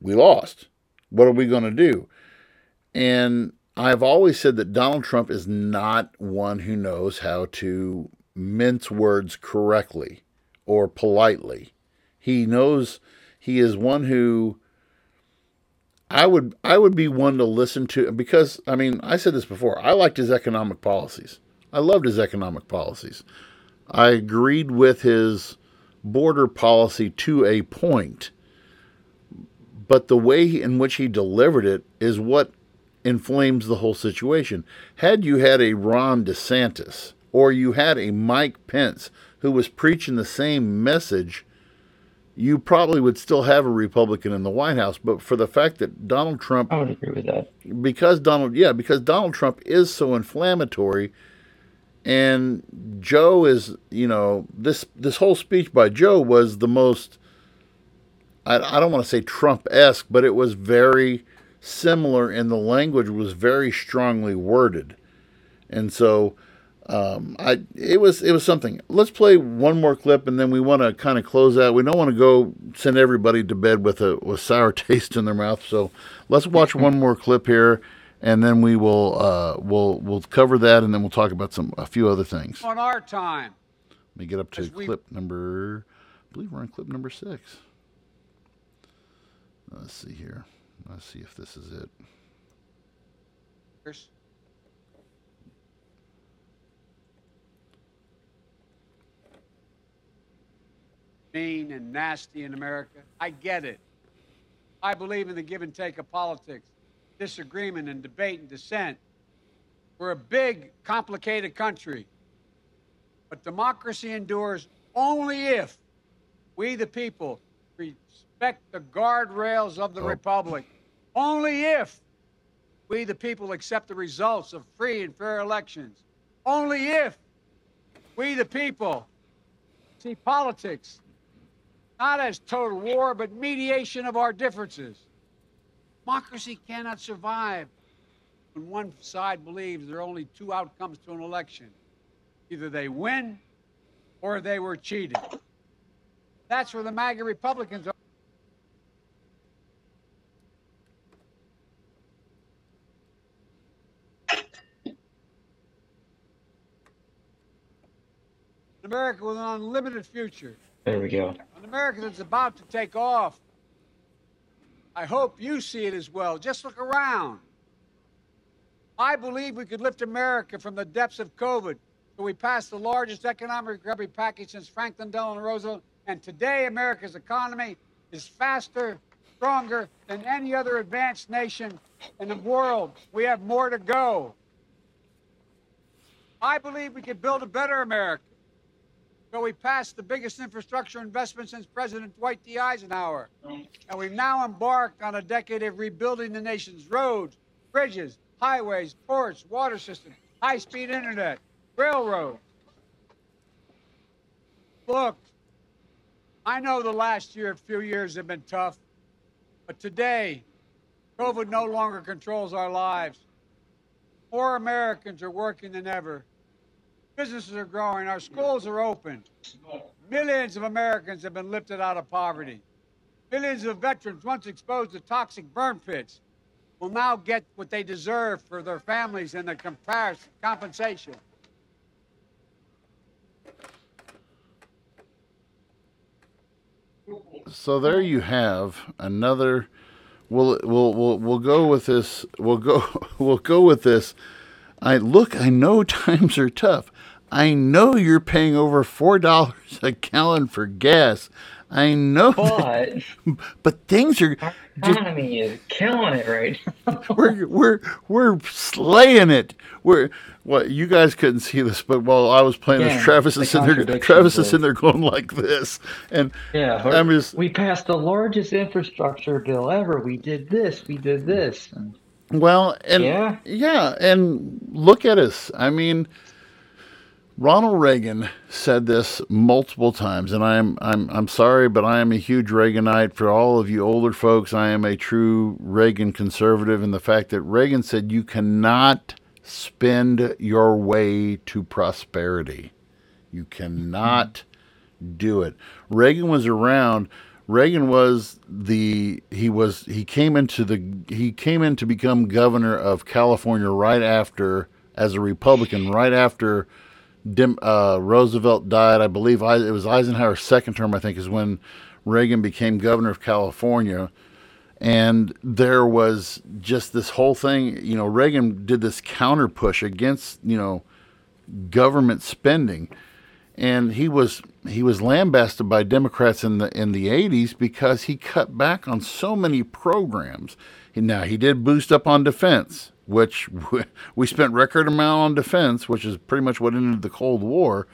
we lost. What are we going to do? And I've always said that Donald Trump is not one who knows how to mince words correctly or politely. He knows he is one who I would I would be one to listen to because I mean I said this before. I liked his economic policies. I loved his economic policies. I agreed with his border policy to a point. But the way in which he delivered it is what inflames the whole situation. Had you had a Ron DeSantis or you had a Mike Pence who was preaching the same message, you probably would still have a Republican in the White House. But for the fact that Donald Trump I would agree with that. because Donald, yeah, because Donald Trump is so inflammatory, and Joe is, you know, this this whole speech by Joe was the most. I, I don't want to say Trump esque, but it was very similar, and the language was very strongly worded, and so. Um, I it was it was something. Let's play one more clip, and then we want to kind of close out. We don't want to go send everybody to bed with a with sour taste in their mouth. So let's watch one more clip here, and then we will uh, we'll we'll cover that, and then we'll talk about some a few other things on our time. Let me get up to we... clip number. I believe we're on clip number six. Let's see here. Let's see if this is it. Here's... mean and nasty in America. I get it. I believe in the give and take of politics disagreement and debate and dissent. We're a big, complicated country. But democracy endures only if we, the people, respect the guardrails of the Oh. Republic. Only if we, the people, accept the results of free and fair elections. Only if we, the people, see politics not as total war, but mediation of our differences. Democracy cannot survive when one side believes there are only two outcomes to an election either they win or they were cheated. That's where the MAGA Republicans are. America with an unlimited future. There we go. An America that's about to take off. I hope you see it as well. Just look around. I believe we could lift America from the depths of COVID. So we passed the largest economic recovery package since Franklin Delano Roosevelt. And today, America's economy is faster, stronger than any other advanced nation in the world. We have more to go. I believe we could build a better America. So we passed the biggest infrastructure investment since President Dwight D. Eisenhower. And we've now embarked on a decade of rebuilding the nation's roads, bridges, highways, ports, water systems, high speed internet, railroads. Look, I know the last year, few years have been tough, but today, COVID no longer controls our lives. More Americans are working than ever. Businesses are growing. Our schools are open. Millions of Americans have been lifted out of poverty. Millions of veterans once exposed to toxic burn pits will now get what they deserve for their families and the compar- compensation. So there you have another. We'll we'll we'll we'll go with this. We'll go we'll go with this. I look. I know times are tough. I know you're paying over four dollars a gallon for gas. I know, that- But but things are. our economy is killing it right now. We're we're we're slaying it. We're what you guys couldn't see this, but while I was playing Yeah, this, Travis the is in there. Travis is in there going like this, and Yeah, I'm just we passed the largest infrastructure bill ever. We did this. We did this. Well, and Yeah. yeah, and look at us. I mean, Ronald Reagan said this multiple times, and I am I'm I'm sorry, but I am a huge Reaganite. For all of you older folks, I am a true Reagan conservative in the fact that Reagan said you cannot spend your way to prosperity. You cannot do it. Reagan was around. Reagan was the he was he came into the he came in to become governor of California right after as a Republican right after Dim, uh, Roosevelt died. I believe I, it was Eisenhower's second term. I think is when Reagan became governor of California, and there was just this whole thing. You know, Reagan did this counter push against you know government spending and he was he was lambasted by Democrats in the in the 80s because he cut back on so many programs. Now he did boost up on defense, which we spent record amount on defense, which is pretty much what ended the Cold War.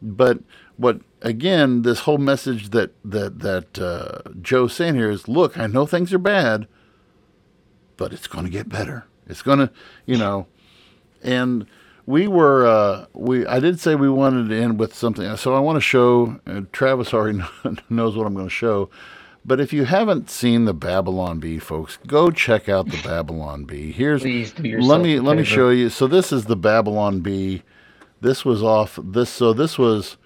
But what again, this whole message that that that uh, Joe's saying here is, look, I know things are bad, but it's going to get better. It's going to, you know, and we were uh, we I did say we wanted to end with something, so I want to show. Uh, Travis already knows what I'm going to show, but if you haven't seen the Babylon Bee, folks, go check out the Babylon Bee. Here's let me let me show you. So this is the Babylon Bee. This was off this. So this was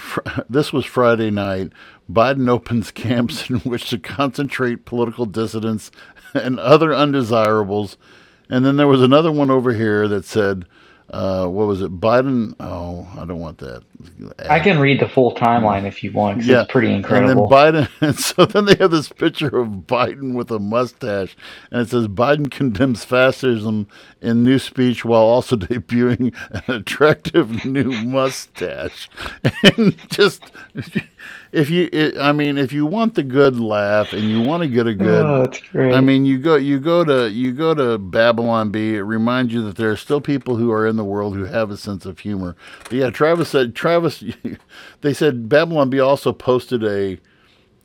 fr- this was Friday night. Biden opens camps in which to concentrate political dissidents and other undesirables. And then there was another one over here that said, uh, what was it? Biden. Oh, I don't want that. I can read the full timeline if you want. Yeah, it's pretty incredible. And then Biden, and so then they have this picture of Biden with a mustache, and it says Biden condemns fascism in new speech while also debuting an attractive new mustache, and just if you, it, I mean, if you want the good laugh and you want to get a good, Oh, it's great. I mean, you go, you go to, you go to Babylon Bee. It reminds you that there are still people who are in the world who have a sense of humor. But yeah, Travis said, Travis, they said Babylon Bee. also posted a,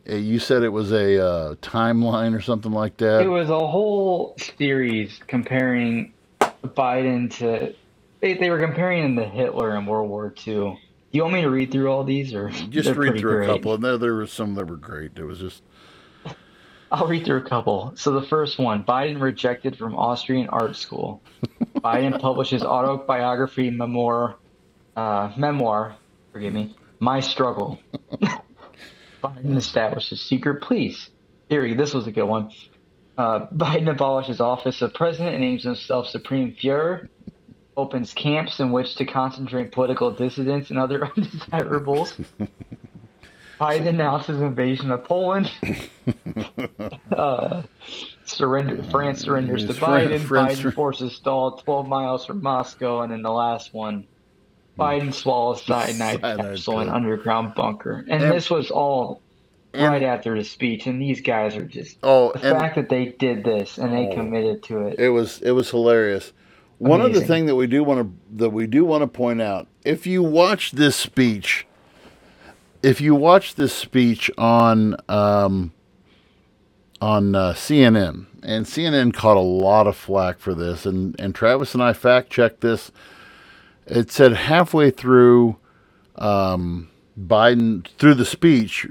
a you said it was a uh, timeline or something like that. It was a whole series comparing Biden to. They, they were comparing him to Hitler in World War II. You want me to read through all these, or Just read through great? a couple, and there there were some that were great. It was just I'll read through a couple. So the first one: Biden rejected from Austrian art school. Biden publishes autobiography memoir, uh, memoir. Forgive me. My struggle. Biden establishes secret police. Theory. This was a good one. Uh, Biden abolishes office of president and names himself supreme Führer. Opens camps in which to concentrate political dissidents and other undesirables. Biden announces invasion of Poland. uh, surrender. France surrenders to Biden. France Biden forces stalled 12 miles from Moscow, and then the last one. Biden swallows cyanide capsule in underground bunker, and, And- this was all and- right after the speech. And these guys are just oh, the and fact that they did this and they Oh. committed to it. it was it was hilarious. One other thing that we do want to that we do want to point out: if you watch this speech, if you watch this speech on um, on uh, CNN, and CNN caught a lot of flack for this, and and Travis and I fact checked this. It said halfway through um, Biden through the speech,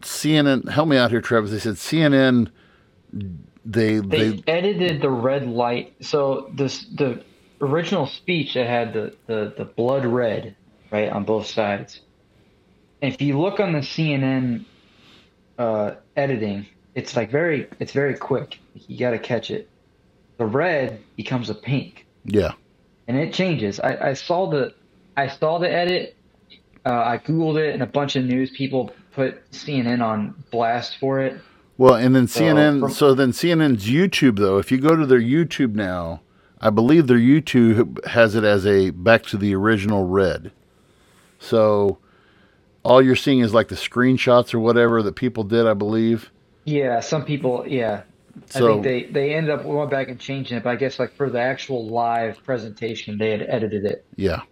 CNN. Help me out here, Travis. They said CNN. They They, they edited the red light. So this the original speech that had the, the, the blood red, right, on both sides. And if you look on the CNN uh, editing, it's like very it's very quick. You got to catch it. The red becomes a pink, yeah. and it changes. I, I saw the I saw the edit. Uh, I googled it, and a bunch of news people put CNN on blast for it. Well, and then CNN. from- so then CNN's YouTube, though, if you go to their YouTube now, I believe their YouTube has it as a back to the original red. So all you're seeing is like the screenshots or whatever that people did, I believe. Yeah, some people, yeah. I think they, they ended up going back and changing it, but I guess like for the actual live presentation, they had edited it. yeah,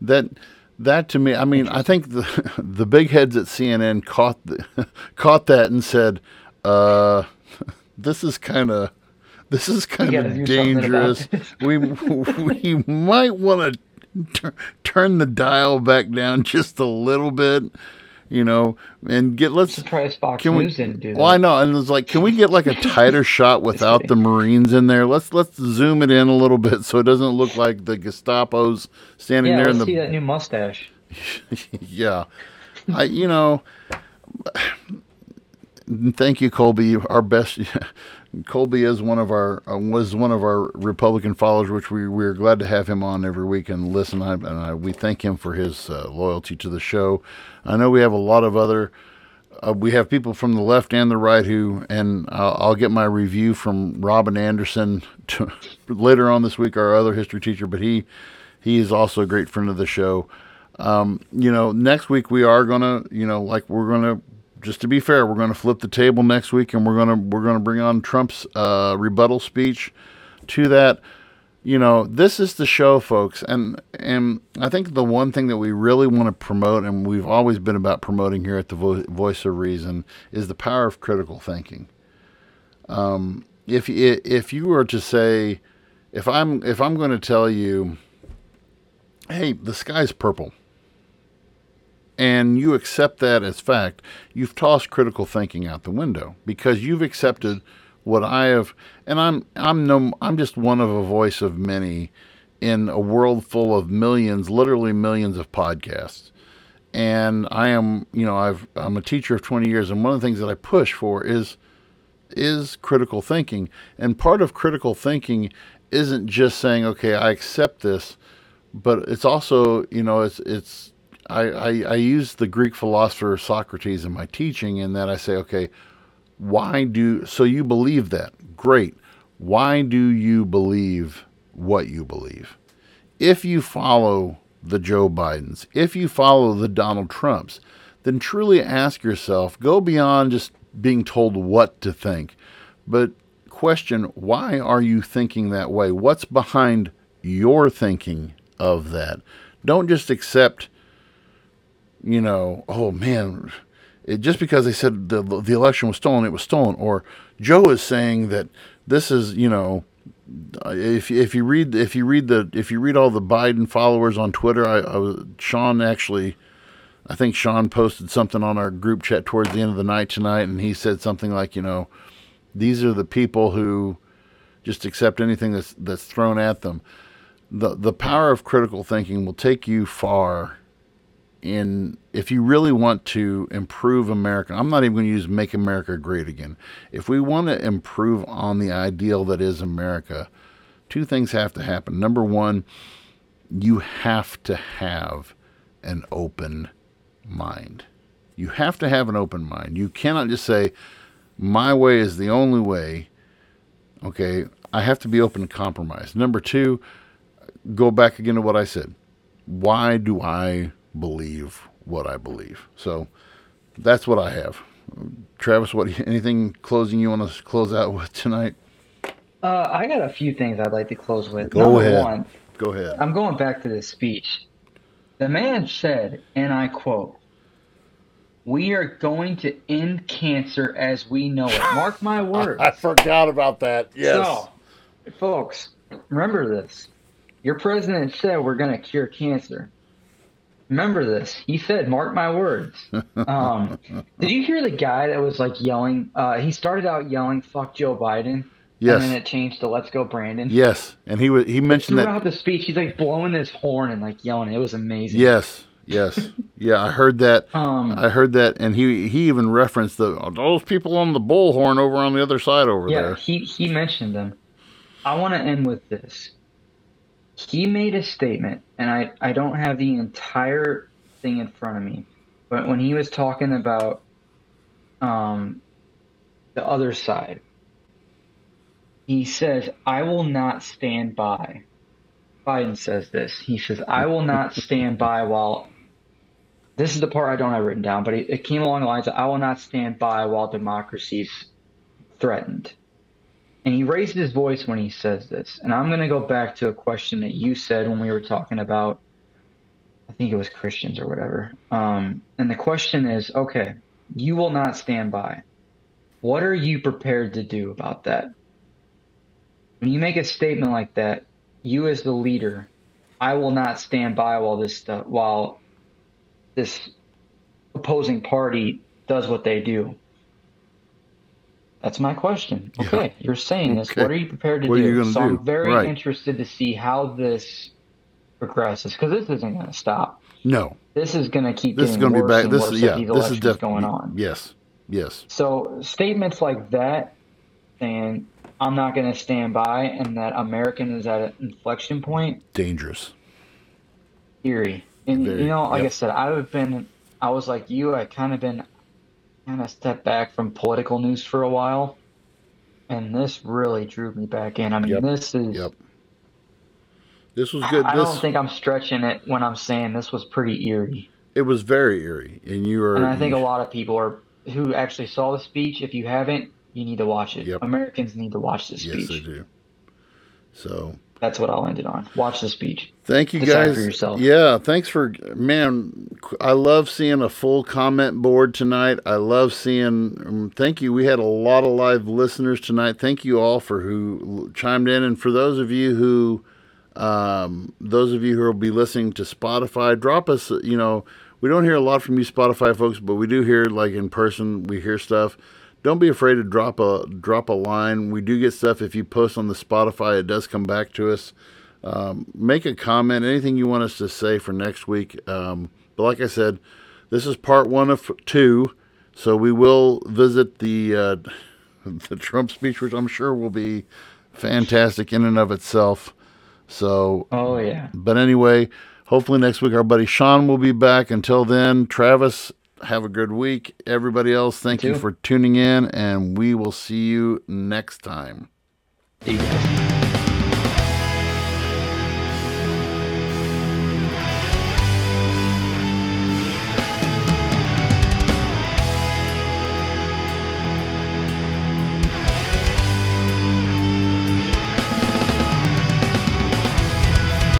that that to me, I mean, I think the the big heads at CNN caught the, caught that and said, uh, "This is kind of." This is kind of do something about dangerous. we we might want to turn the dial back down just a little bit, you know, and get let's Surprised Fox can we? News didn't do that. Well, I know, and it's like, can we get like a tighter shot without the Marines in there? Let's let's zoom it in a little bit so it doesn't look like the Gestapo's standing yeah, there in the see that new mustache. yeah. I you know thank you Colby our best Colby is one of our uh, was one of our Republican followers which we we're glad to have him on every week and listen I, and I, we thank him for his uh, loyalty to the show. I know we have a lot of other uh, we have people from the left and the right who, and I'll, I'll get my review from Robin Anderson to, later on this week, our other history teacher. But he he is also a great friend of the show. Um, you know, next week we are gonna, you know, like we're gonna, just to be fair, we're gonna flip the table next week, and we're gonna we're gonna bring on Trump's uh, rebuttal speech to that. You know this is the show folks and and i think the one thing that we really want to promote and we've always been about promoting here at the Vo- voice of reason is the power of critical thinking. Um, if if you were to say if i'm if i'm going to tell you hey the sky's purple and you accept that as fact you've tossed critical thinking out the window because you've accepted what I have, and I'm I'm no I'm just one of a voice of many in a world full of millions, literally millions of podcasts. And I am, you know, I've I'm a teacher of 20 years, and one of the things that I push for is is critical thinking. And part of critical thinking isn't just saying, okay, I accept this, but it's also, you know, it's it's I, I, I use the Greek philosopher Socrates in my teaching in that I say, okay, why do so you believe that great why do you believe what you believe if you follow the joe bidens if you follow the donald trumps then truly ask yourself, go beyond just being told what to think, but question why are you thinking that way? What's behind your thinking of that? Don't just accept, you know, oh man, it, just because they said the, the election was stolen, it was stolen. Or Joe is saying that this is, you know, if if you read if you read the if you read all the Biden followers on Twitter, I, I was Sean actually, I think Sean posted something on our group chat towards the end of the night tonight, and he said something like, you know, these are the people who just accept anything that's that's thrown at them. the The power of critical thinking will take you far. In if you really want to improve America, I'm not even going to use "Make America Great Again." If we want to improve on the ideal that is America, two things have to happen. Number one, you have to have an open mind. You have to have an open mind. You cannot just say, my way is the only way. Okay, I have to be open to compromise. Number two, go back again to what I said. Why do I believe what I believe? So that's what I have. Travis, what anything closing you want to close out with tonight? Uh, I got a few things I'd like to close with. Go Number ahead. one, Go ahead. I'm going back to this speech. The man said, and I quote, We are going to end cancer as we know it. Mark my words. I forgot about that. Yes. So, folks, remember this. Your president said we're going to cure cancer. Remember this. He said, mark my words. Um, did you hear the guy that was like yelling? Uh, he started out yelling, fuck Joe Biden. Yes. And then it changed to let's go, Brandon. yes. And he was he mentioned that Throughout the speech, he's like blowing his horn and like yelling. It was amazing. Yes, yes, yeah. I heard that. Um, I heard that, and he he even referenced the those people on the bullhorn over on the other side over Yeah, there. he he mentioned them. I want to end with this. He made a statement, and I I don't have the entire thing in front of me, but when he was talking about um the other side, he says, "I will not stand by." Biden says this. He says, "I will not stand by while." This is the part I don't have written down, but it, it came along the lines of, "I will not stand by while democracy's threatened." And he raised his voice when he says this. And I'm going to go back to a question that you said when we were talking about, I think it was Christians or whatever. Um, and the question is okay, you will not stand by. What are you prepared to do about that? When you make a statement like that, you as the leader, I will not stand by while this stuff, while this opposing party does what they do. That's my question. Yeah. Okay, you're saying this. Okay. What are you prepared to What are do? so do? I'm very Right. interested to see how this progresses because this isn't going to stop. No, This is going to keep this is getting going to be worse back. and This worse is yeah. This is definitely going on. Yes, yes. So statements like that, saying I'm not going to stand by, and that American is at an inflection point, Dangerous. eerie. And Very, you know, like I said, I've been, I was like you, I kind of been, kind of stepped back from political news for a while, and this really drew me back in. I mean, Yep, this is. Yep. This was good. I this don't think I'm stretching it when I'm saying this was pretty eerie. it was very eerie, and you were. And I think a lot of people are who actually saw the speech. If you haven't, you need to watch it. Yep. Americans need to watch this Yes, speech. Yes, they do. So That's what I'll end it on. Watch the speech. Thank you Decide guys. for yourself. Yeah, thanks for man. I love seeing a full comment board tonight. I love seeing. Um, thank you. We had a lot of live listeners tonight. Thank you all for who chimed in, and for those of you who, um, those of you who will be listening to Spotify, drop us. You know, we don't hear a lot from you Spotify folks, but we do hear like in person. We hear stuff. Don't be afraid to drop a drop a line. We do get stuff if you post on the Spotify. It does come back to us um, make a comment, anything you want us to say for next week. Um, but like I said, this is part one of two, so we will visit the uh, the Trump speech, which I'm sure will be fantastic in and of itself. So, Oh yeah. but anyway, hopefully next week our buddy Sean will be back. Until then, Travis, have a good week. Everybody else, thank you too. for tuning in, and we will see you next time. You.